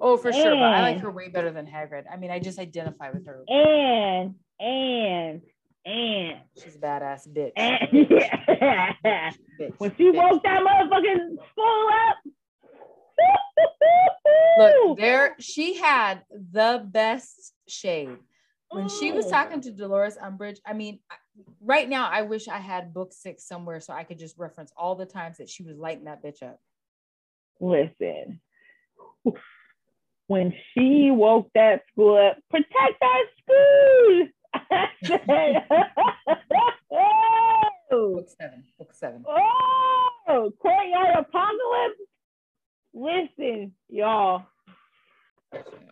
Oh, for sure. But I like her way better than Hagrid. I mean, I just identify with her. And and and She's a badass bitch. and (laughs) yeah. bitch When she bitch. woke that motherfucking spool up, Look, (laughs) there she had the best shade. When she was oh. talking to Dolores Umbridge, I mean, right now I wish I had book six somewhere so I could just reference all the times that she was lighting that bitch up. Listen, when she woke that school up, protect our school. (laughs) Book seven. Book seven. Oh, courtyard apocalypse. Listen, y'all.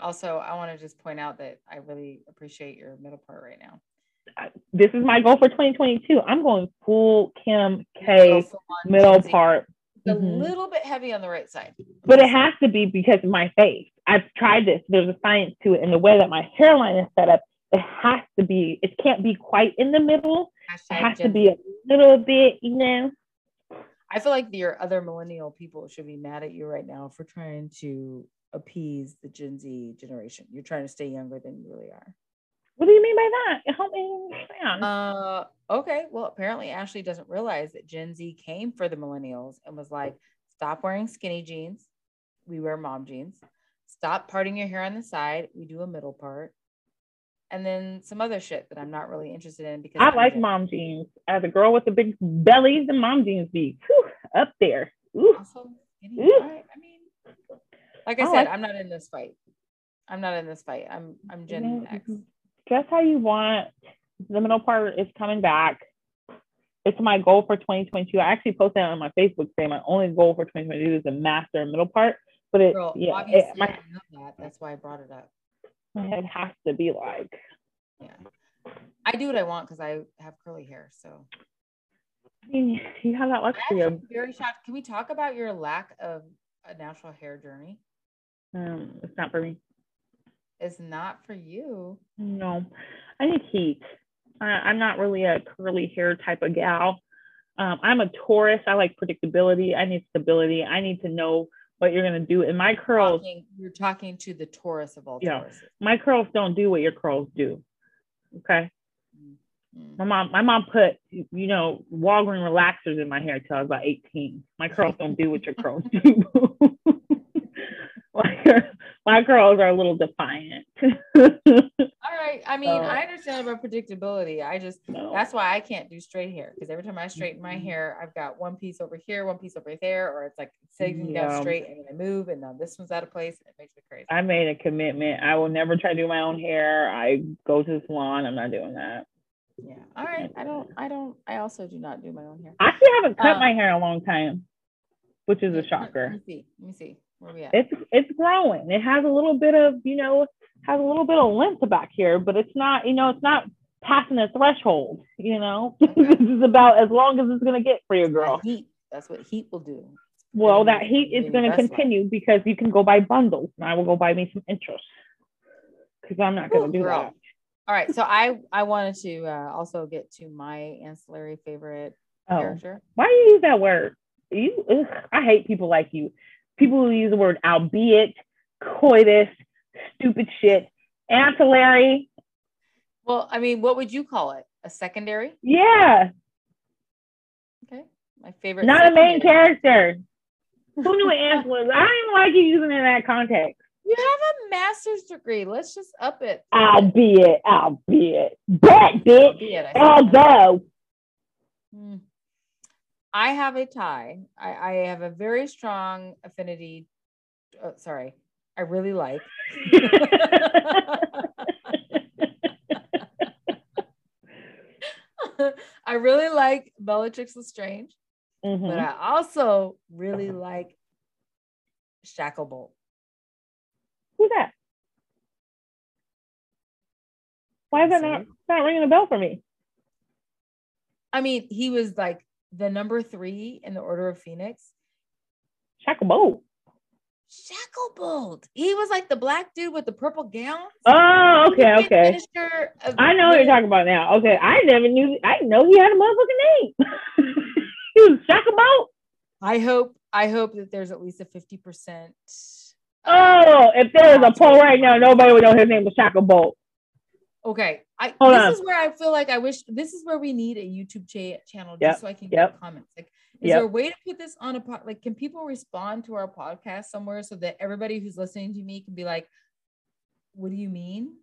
Also, I want to just point out that I really appreciate your middle part right now. This is my goal for 2022. I'm going full Kim K middle part. A mm-hmm. little bit heavy on the right side. But it has to be because of my face. I've tried this. There's a science to it. And the way that my hairline is set up, it has to be, it can't be quite in the middle. Hashtag it has to be a little bit, you know. I feel like your other millennial people should be mad at you right now for trying to appease the Gen Z generation. You're trying to stay younger than you really are. What do you mean by that? Help me understand. Uh, okay. Well, apparently Ashley doesn't realize that Gen Z came for the millennials and was like, stop wearing skinny jeans. We wear mom jeans. Stop parting your hair on the side. We do a middle part. And then some other shit that I'm not really interested in because I like mom jeans. As a girl with a big belly, the mom jeans be whew, up there. Ooh. Also, Ooh. I mean, like I, I said, like- I'm not in this fight. I'm not in this fight. I'm I'm Gen X. Mm-hmm. Dress how you want. The middle part is coming back. It's my goal for 2022. I actually posted on my Facebook saying my only goal for 2022 is the master middle part. But it, Girl, yeah, it, my, that. That's why I brought it up. It has to be like, yeah. I do what I want because I have curly hair. So, I mean, you have that luxury. I'm very shocked. Can we talk about your lack of a natural hair journey? Um, it's not for me. It's not for you. No, I need heat. I, I'm not really a curly hair type of gal. Um, I'm a Taurus. I like predictability. I need stability. I need to know what you're gonna do. And my curls. You're talking, you're talking to the Taurus of all yeah, Tauruses. My curls don't do what your curls do. Okay. Mm-hmm. My mom, my mom put, you know, Walgreen relaxers in my hair till I was about 18. My curls don't do what your curls do. (laughs) (laughs) my girls are a little defiant. (laughs) All right. I mean, I understand about predictability. I just no. that's why I can't do straight hair because every time I straighten my mm-hmm. hair, I've got one piece over here, one piece over there, or it's like sitting yeah. down straight and then I move and now this one's out of place and it makes me crazy. I made a commitment. I will never try to do my own hair. I go to the salon. I'm not doing that. Yeah. All right. I don't. I don't. I also do not do my own hair. I actually haven't cut um, my hair in a long time, which is a shocker. Let me see. Let me see. At? It's it's growing. It has a little bit of you know has a little bit of length back here, but it's not you know it's not passing the threshold. You know, (laughs) okay. this is about as long as it's gonna get for your girl. That heat. That's what heat will do. Well, that heat is going to continue because you can go buy bundles, and I will go buy me some interest because I'm not going to do girl. that. All right, so I I wanted to uh, also get to my ancillary favorite oh. character. Why do you use that word? You, ugh, I hate people like you people who use the word albeit, coitus, stupid shit, ancillary. Well, I mean, what would you call it? A secondary? Yeah. Okay. My favorite. Not secondary. a main character. (laughs) Who knew ancillary? I don't even like you using it in that context. You have a master's degree. Let's just up it. Albeit, albeit. But bitch. Although. Hmm. I have a tie. I, I have a very strong affinity. Oh, sorry, I really like. (laughs) I really like Bellatrix Lestrange, mm-hmm. but I also really like Shacklebolt. Who's that? Why is that not, not ringing a bell for me? I mean, he was like the number three in the Order of Phoenix? Shacklebolt. Shacklebolt. He was like the black dude with the purple gown. Oh, okay, okay. I know what you're talking about now. Okay, I never knew. I know he had a motherfucking name. (laughs) he was Shacklebolt. I hope. I hope that there's at least a fifty percent. Oh, if there was a poll right now, nobody would know his name was Shacklebolt. Okay, I Hold this on. is where I feel like I wish this is where we need a YouTube cha- channel just yep. so I can get yep. comments. Like Is Yep. there a way to put this on a pod? Like, can people respond to our podcast somewhere so that everybody who's listening to me can be like, "What do you mean?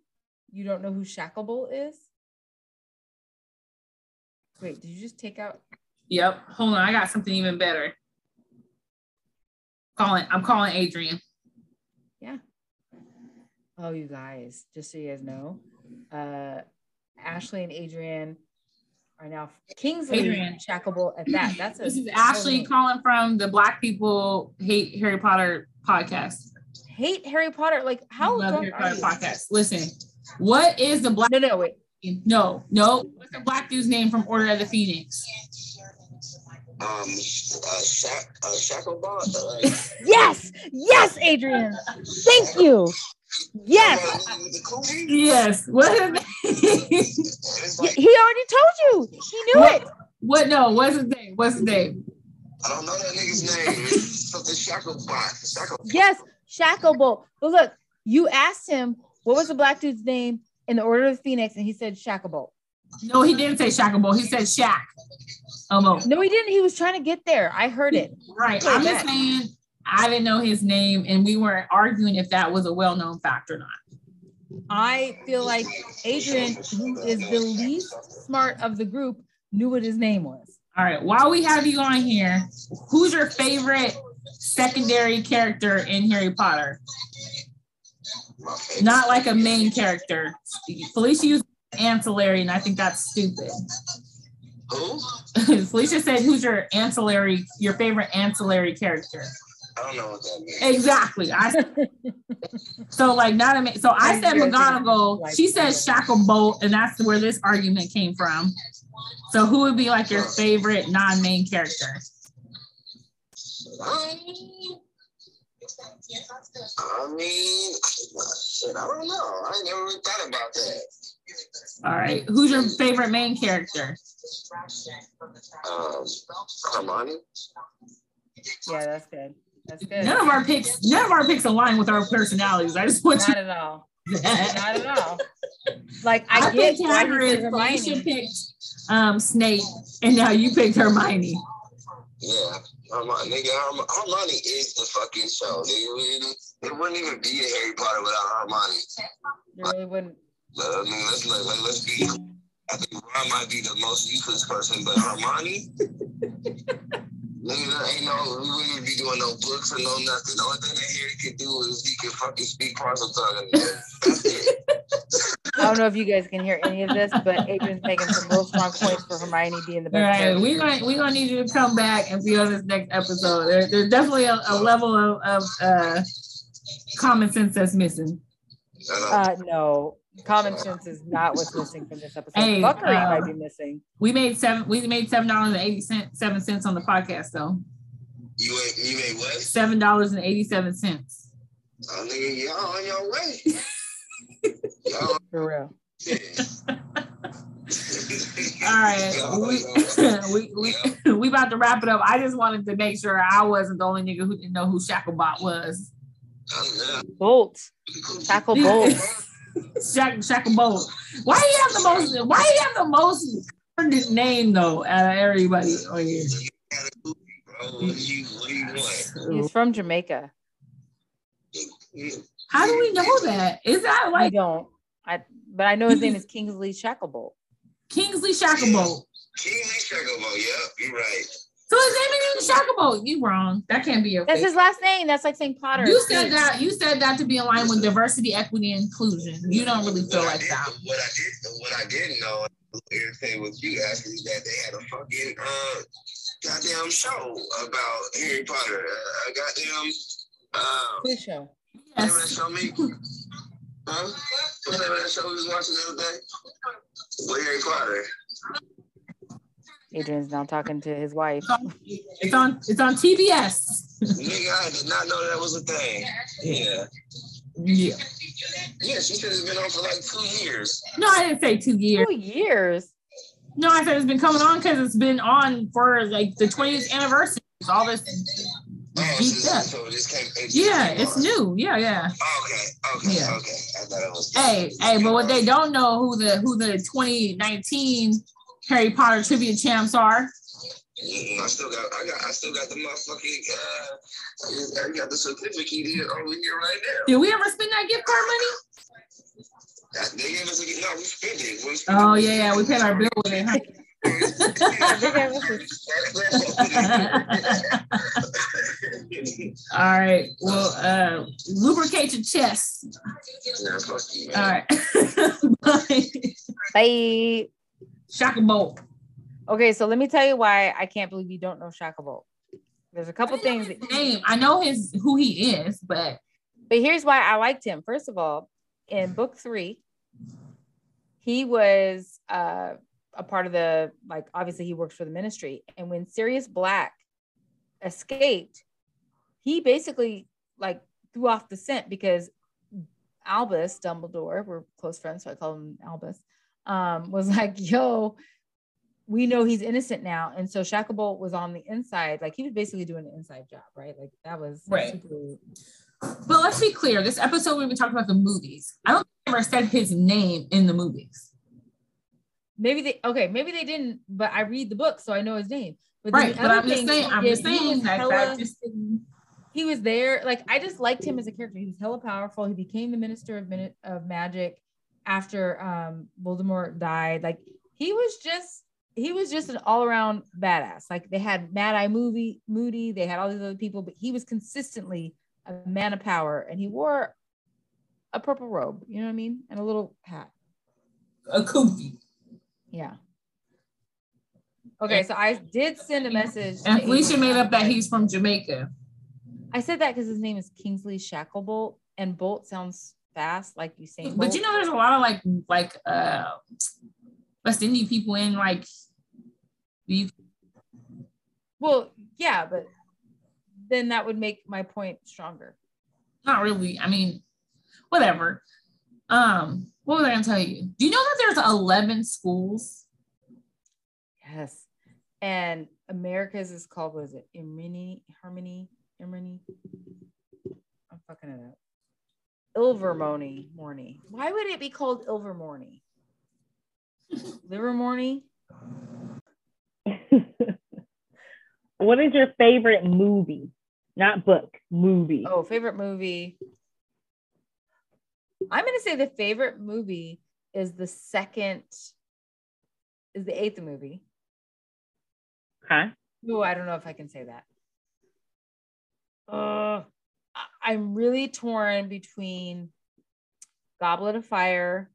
You don't know who Shacklebolt is?" Wait, did you just take out? Yep. Hold on. I got something even better. Calling. I'm calling Adrian. Yeah. Oh, you guys, just so you guys know, uh, Ashley and Adrian are now Kingsley Adrian. Shacklebolt at that. That's a This is Ashley name. calling from the Black People Hate Harry Potter podcast. hate Harry Potter. Like, how Love drunk Harry Potter you? podcast. Listen, what is the black? No, no, wait. No, no. What's the black dude's name from Order of the Phoenix? Um, uh, Shaq, uh, Shacklebot. (laughs) Uh, Yes, yes, Adrian. Thank you. Yes, with the Kobe? Yes. What is his name? He already told you. He knew it. what? No. What's his name? What's his name? I don't know that nigga's name. It's something Shacklebot. Shacklebot. Yes, Shacklebolt. But look, you asked him what was the black dude's name in the Order of the Phoenix, and he said Shacklebolt. No, he didn't say Shacklebolt. He said Shaq. Almost. No, he didn't. He was trying to get there. I heard it. Right. I'm just saying I didn't know his name and we weren't arguing if that was a well-known fact or not. I feel like Adrian, who is the least smart of the group, knew what his name was. All right. While we have you on here, who's your favorite secondary character in Harry Potter? Not like a main character. Felicia used ancillary, and I think that's stupid. Who? (laughs) Felicia said, "Who's your ancillary? Your favorite ancillary character?" I don't know what that means. Exactly. I (laughs) so like not a ma- so I said McGonagall. She said Shacklebolt, and that's where this argument came from. So who would be like your favorite non-main character? I mean, shit, I don't know. I never really thought about that. All right. Who's your favorite main character? Um, Hermione. Yeah, that's good. That's good. None of our picks, none of our picks align with our personalities. I just want you Not at all. to Not at all. Like I, I get picked why he Hagrid, Hermione. Felicia picked um, Snape, and now you picked Hermione. Yeah, Hermione. Nigga, Herm- Hermione is the fucking show. Nigga, it, it wouldn't even be a Harry Potter without Hermione. You really wouldn't. Uh, I mean, let's let, let, let's be. I think Ron might be the most useless person, but Hermione. (laughs) Nigga, ain't no, we wouldn't even be doing no books or no nothing. The only thing that Harry could do is he could fucking speak Parseltongue. That's (laughs) it. I don't know if you guys can hear any of this, but Adrian's making some real strong points for Hermione being the best. right, we're gonna we're gonna need you to come back and be on this next episode. There, there's definitely a, a level of, of uh, common sense that's missing. Uh, Uh, no, common sense is not what's missing from this episode. Hey, Fuckery uh, might be missing. We made seven. We made seven dollars and eighty cents, seven cents on the podcast though. you ain't, you made what? Seven dollars and eighty seven cents. Oh nigga, y'all on your way. (laughs) y'all. For real. (laughs) All right, we, on your (laughs) way. we, we, we about to wrap it up. I just wanted to make sure I wasn't the only nigga who didn't know who Shacklebot was. Bolt. Tackle Bolt. Shack Shacklebolt. Why do you have the most? Why do you have the most current name though out of everybody on here? Bro, what do you, what do you want? He's from Jamaica. How do we know that? Is that like? I don't. I but I know his name is Kingsley Shacklebolt. Kingsley Shacklebolt? King Shacklebolt, yep, you're right. So his name is Shacklebolt. You wrong. That can't be your. That's fake. his last name. That's like saying Potter. You said that. You said that to be in line with diversity, equity, and inclusion. You don't really feel What I like did- that. What I did, what I didn't know, irritated with you asking me that they had a fucking uh, goddamn show about Harry Potter. Uh, a goddamn, uh, Quiz show. remember that Yes. show me? Huh? Remember that show we was watching the other day? With Harry Potter. Adrian's now talking to his wife. It's on. It's on TBS. Nigga, I did not know that was a thing. Yeah. Yeah. Yeah, she said it's been on for like two years. No, I didn't say two years. Two years. No, I said it's been coming on because it's been on for like the 20th anniversary. It's all this Oh, so, up. so it came. It Yeah, it's on. new. Yeah, yeah. Okay, okay, Yeah. okay. I thought it was. Hey, hey, but what they don't know who the who the 2019 Harry Potter trivia champs are. Mm, I still got, I got, I still got the motherfucking, uh, I got the certificate here over here right now. Did we ever spend that gift card money? That- They gave us a, no, we spent it. We spent Oh it. yeah, yeah, we paid our bill with it. Huh? (laughs) All right. Well, uh, lubricate your chest. Yeah, fuck you, All man. right. (laughs) Bye. Bye. Shaka Bolt. Okay, so let me tell you why I can't believe you don't know Shaka Bolt. There's a couple things, that, Name. I know his who he is, but but here's why I liked him. First of all, in book three, he was uh, a part of the like. Obviously, he works for the ministry, and when Sirius Black escaped, he basically like threw off the scent because Albus Dumbledore, we're close friends, so I call him Albus, um, was (laughs) like, "Yo." we know he's innocent now. And so Shacklebolt was on the inside, like he was basically doing an inside job, right? Like that was Right. super- but let's be clear. This episode we've been talking about the movies. I don't think they ever said his name in the movies. maybe they okay, maybe they didn't, but I read the book, so I know his name. But Right. But I'm just saying, I'm just saying that hella- that just he was there. Like I just liked him as a character. He was hella powerful. He became the minister of minute of magic after um Voldemort died. Like he was just he was just an all-around badass. Like they had Mad Eye movie Moody, they had all these other people, but he was consistently a man of power and he wore a purple robe, you know what I mean? And a little hat. a kooky. Yeah. Okay, so I did send a message. And Felicia made up that he's from Jamaica. I said that because his name is Kingsley Shacklebolt, and Bolt sounds fast, like you saying. But you know, there's a lot of like like uh West Indian people in like the well, yeah, but then that would make my point stronger. not really. I mean, whatever. Um, what was I gonna tell you? Do you know that there's 11 schools? Yes, and America's is called what is it? Imrini, Harmony, Imrini. I'm fucking it up. Ilvermorny, Morny. Why would it be called Ilvermorny? (laughs) Livermorny? (laughs) what is your favorite movie? Not book, movie. Oh, favorite movie. I'm gonna say the favorite movie is the second, is the eighth movie. Okay. Oh, I don't know if I can say that. Uh, I'm really torn between Goblet of Fire,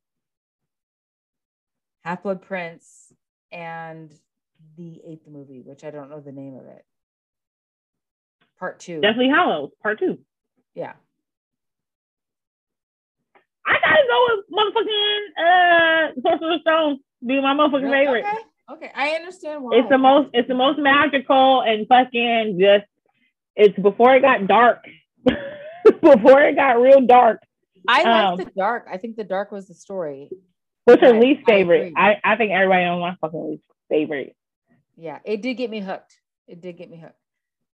Half Blood Prince, and the eighth movie, which I don't know the name of it. Part two. Deathly Hallows, part two. Yeah. I gotta go with motherfucking uh Sorcerer's Stone. Be my motherfucking Really? favorite. Okay. Okay. I understand why. It's the most it's the most magical and fucking just it's before it got dark. (laughs) before it got real dark. I um, like the dark. I think the dark was the story. What's your least I favorite? agree. I, I think everybody knows my fucking least favorite. Yeah, it did get me hooked. It did get me hooked.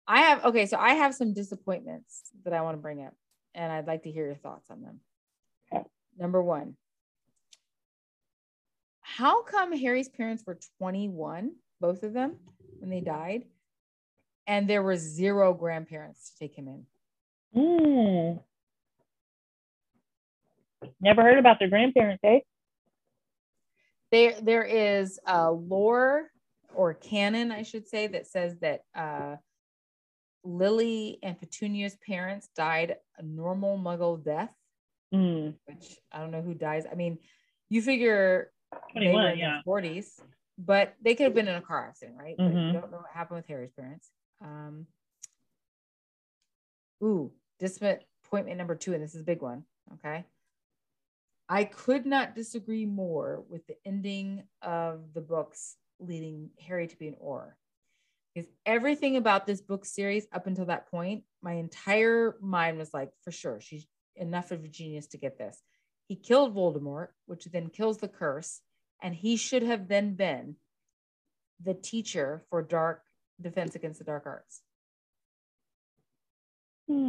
I have okay, so I have some disappointments that I want to bring up, and I'd like to hear your thoughts on them. Okay. Number one, how come Harry's parents were 21, both of them, when they died, and there were zero grandparents to take him in? Mm. Never heard about their grandparents, eh? there there is a lore or canon i should say that says that uh lily and petunia's parents died a normal muggle death Mm. which i don't know who dies i mean you figure they were in yeah. their 40s but they could have been in a car accident right but Mhm. you don't know what happened with harry's parents um ooh disappointment number two and this is a big one okay I could not disagree more with the ending of the books leading Harry to be an Auror. Because everything about this book series up until that point, my entire mind was like, for sure, she's enough of a genius to get this. He killed Voldemort, which then kills the curse, and he should have then been the teacher for dark defense against the dark arts.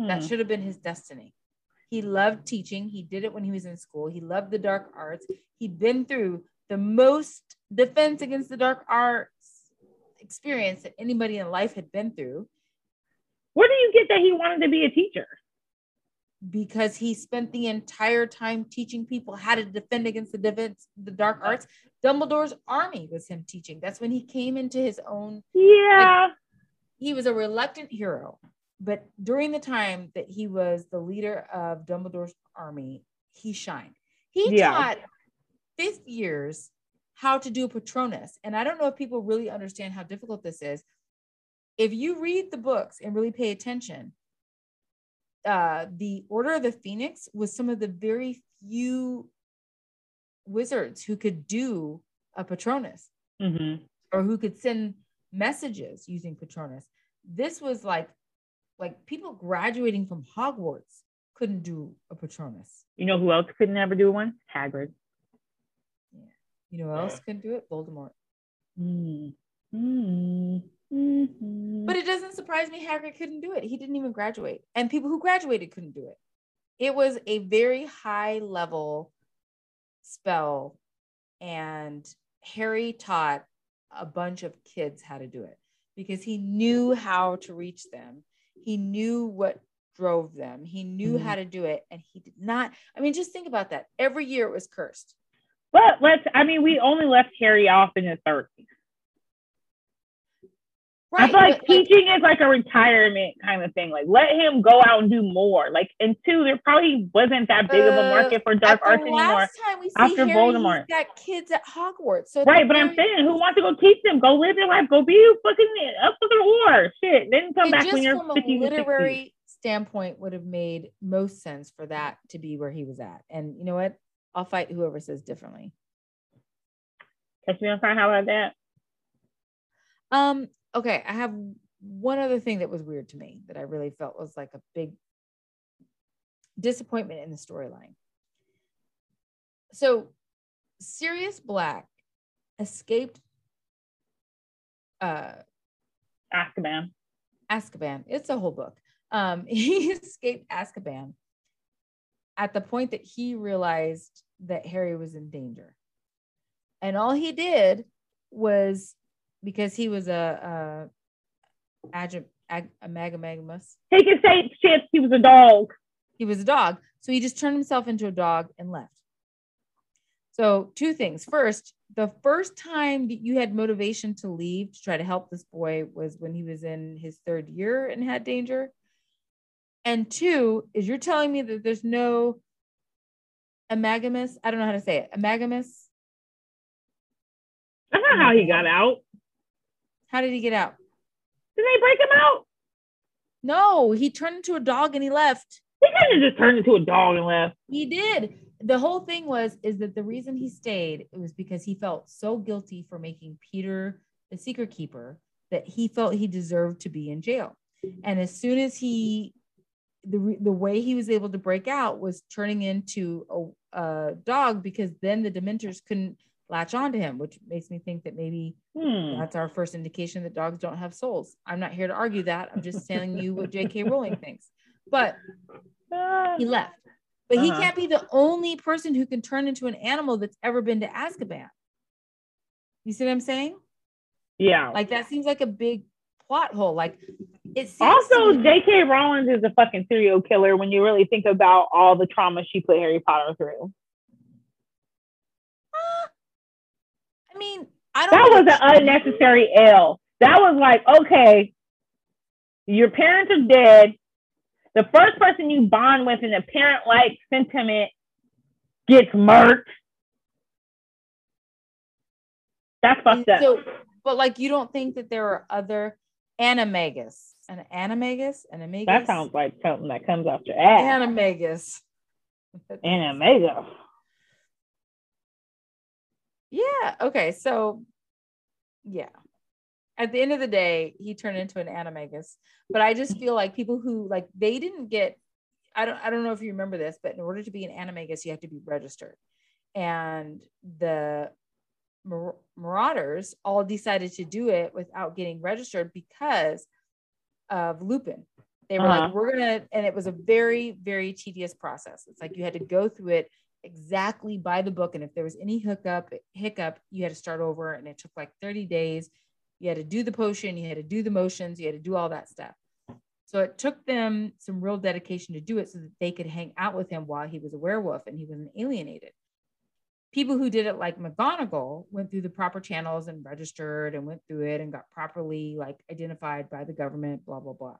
That Hmm. should have been his destiny. He loved teaching. He did it when he was in school. He loved the dark arts. He'd been through the most defense against the dark arts experience that anybody in life had been through Where do you get that he wanted to be a teacher? because he spent the entire time teaching people how to defend against the defense, the dark arts. Dumbledore's army was him teaching. That's when he came into his own. Yeah. He was a reluctant hero, but during the time that he was the leader of Dumbledore's army, he shined. He Yeah. taught fifth years how to do a Patronus. And I don't know if people really understand how difficult this is. If you read the books and really pay attention, uh, the Order of the Phoenix was some of the very few wizards who could do a Patronus hmm or who could send messages using Patronus. This was like like people graduating from Hogwarts couldn't do a Patronus. You know who else could never do one? Hagrid. You know who else couldn't do it? Voldemort. Mm. Mm. Mhm. But it doesn't surprise me Hagrid couldn't do it. He didn't even graduate. And people who graduated couldn't do it. It was a very high level spell. And Harry taught a bunch of kids how to do it because he knew how to reach them. He knew what drove them. He knew how mm-hmm. to do it. And he did not. I mean, just think about that. Every year it was cursed. But let's, I mean, we only left Harry off in his 30s. I feel like but, teaching is like a retirement kind of thing. Like, let him go out and do more. Like, and two, there probably wasn't that big of a Uh, market for dark arts anymore. last time we see after Harry, Voldemort. he's got kids at Hogwarts. So Right, but I'm saying, who wants to go teach them? Go live your life. Go be a fucking up for the war. Shit. Then come back when you're from a 50 or 60. literary standpoint would have made most sense for that to be where he was at. And you know what? I'll fight whoever says differently. Catch me on fire. How about that? Um, okay, I have one other thing that was weird to me that I really felt was like a big disappointment in the storyline. So Sirius Black escaped uh Azkaban. Azkaban. It's a whole book. Um, (laughs) he escaped Azkaban at the point that he realized that Harry was in danger. And all he did was because he was a, a, ag- ag- amalgamamus, Take his safe chance. He was a dog. he was a dog. So he just turned himself into a dog and left. So, two things. First, the first time that you had motivation to leave to try to help this boy was when he was in his third year and had danger. And two, is you're telling me that there's no amagamus. I don't know how to say it. Amagamus. That's not how he got out. How did he get out? Did they break him out? No, he turned into a dog and he left. He couldn't have just turned into a dog and left. He did. The whole thing was is that the reason he stayed it was because he felt so guilty for making Peter the secret keeper that he felt he deserved to be in jail. And as soon as he the the way he was able to break out was turning into a, a dog because then the dementors couldn't latch onto him, which makes me think that maybe Hmm. that's our first indication that dogs don't have souls. I'm not here to argue that. I'm just telling you what J.K. (laughs) Rowling thinks. But Ah. he left. But he Uh-huh. can't be the only person who can turn into an animal that's ever been to Azkaban. You see what I'm saying? yeah. Like that seems like a big plot hole. Like it seems also, J.K. Rowling is a fucking serial killer when you really think about all the trauma she put Harry Potter through. I mean, I don't That was an unnecessary L. That was like, okay, your parents are dead. The first person you bond with in a parent like sentiment gets murked. That's mm, fucked up. So, but like you don't think that there are other animagus, an animagus, an animagus, that sounds like something that comes off your ass. animagus. Animagus. Yeah. Okay. So, yeah. At the end of the day, he turned into an animagus. But I just feel like people who like they didn't get. I don't. I don't know if you remember this, but in order to be an animagus, you have to be registered, and the Mar- Marauders all decided to do it without getting registered because of Lupin. They were Uh-huh. like, we're gonna, and it was a very, very tedious process. It's like you had to go through it exactly by the book, and if there was any hookup, hiccup, you had to start over, and it took like 30 days. You had to do the potion, you had to do the motions, you had to do all that stuff. So it took them some real dedication to do it so that they could hang out with him while he was a werewolf and he wasn't alienated. People who did it like McGonagall went through the proper channels and registered and went through it and got properly like identified by the government, blah, blah, blah.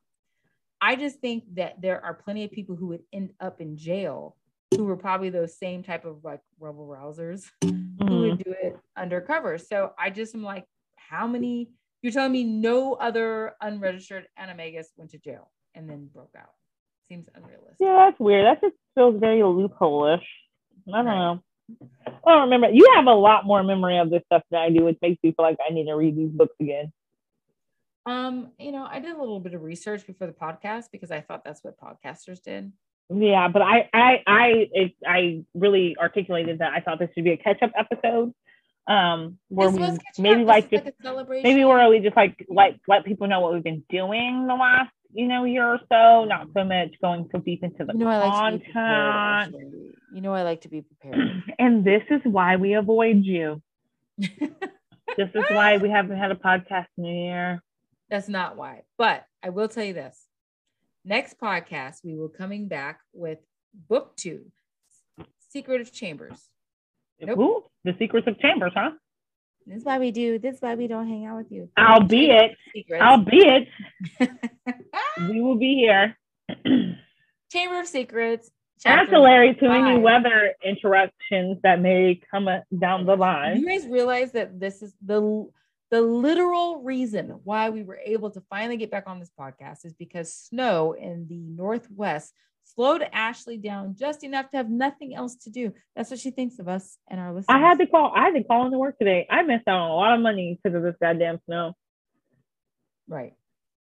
I just think that there are plenty of people who would end up in jail who were probably those same type of like rebel rousers mm-hmm. who would do it undercover. So I just am like, how many you're telling me no other unregistered animagus went to jail and then broke out. Seems unrealistic. Yeah, that's weird. That just feels very loophole-ish. I don't right. know. I don't remember. You have a lot more memory of this stuff than I do, which makes me feel like I need to read these books again. Um, you know, I did a little bit of research before the podcast because I thought that's what podcasters did. Yeah, but I I I it, I really articulated that I thought this should be a catch up episode um where we maybe like just like maybe where we just like like let people know what we've been doing the last you know year or so not so much going so deep into the you know, content like prepared, you know i like to be prepared. (clears throat) And this is why we avoid you. (laughs) This is why we haven't had a podcast in a year. That's not why. But i will tell you this next podcast we will coming back with book two secret of chambers Nope. Ooh, the secrets of chambers, huh? This is why we do. This is why we don't hang out with you. Albeit, albeit, (laughs) we will be here. Chamber of Secrets. Ancillary to any weather interruptions that may come down the line. You guys realize that this is the the literal reason why we were able to finally get back on this podcast is because snow in the northwest slowed Ashley down just enough to have nothing else to do. That's what she thinks of us and our listeners. I had to call. I had to call into work today. I missed out on a lot of money because of this goddamn snow. Right.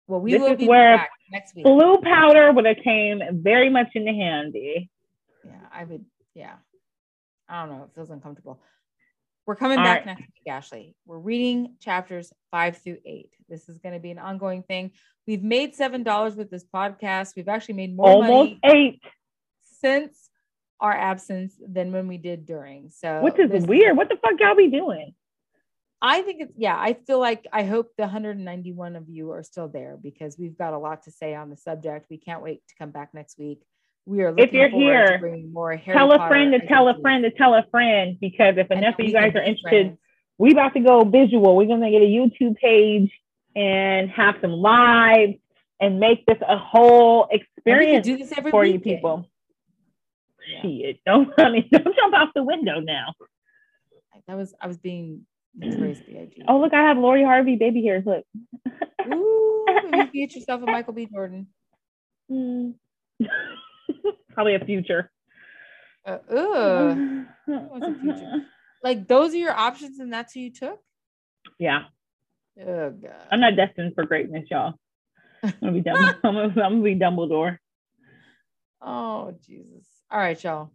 Well, we this will be back next week. Floo powder would have came very much into handy. Yeah, I would. Yeah, I don't know. It feels uncomfortable. We're coming All back right. next week, Ashley. We're reading chapters five through eight. This is going to be an ongoing thing. We've made seven dollars with this podcast. We've actually made more almost eight since our absence than when we did during. So which is weird. What the fuck y'all be doing? I think it's yeah. I feel like I hope the 191 of you are still there because we've got a lot to say on the subject. We can't wait to come back next week we are if you're here tell a friend to tell a friend to tell a friend because if enough of you guys are interested friends. we about to go visual we're going to get a youtube page and have some live and make this a whole experience do this every for weekend. you people yeah. Shit, don't (laughs) I mean don't jump off the window now that was I was being Oh look, I have Lori Harvey baby hairs. Look. Ooh, you (laughs) get yourself a Michael B. Jordan. Mm. (laughs) (laughs) probably a future. Uh, ugh. (laughs) like those are your options, and that's who you took. Yeah. Oh god. I'm not destined for greatness, y'all. I'm gonna be (laughs) I'm gonna, I'm gonna be Dumbledore. Oh Jesus! All right, y'all.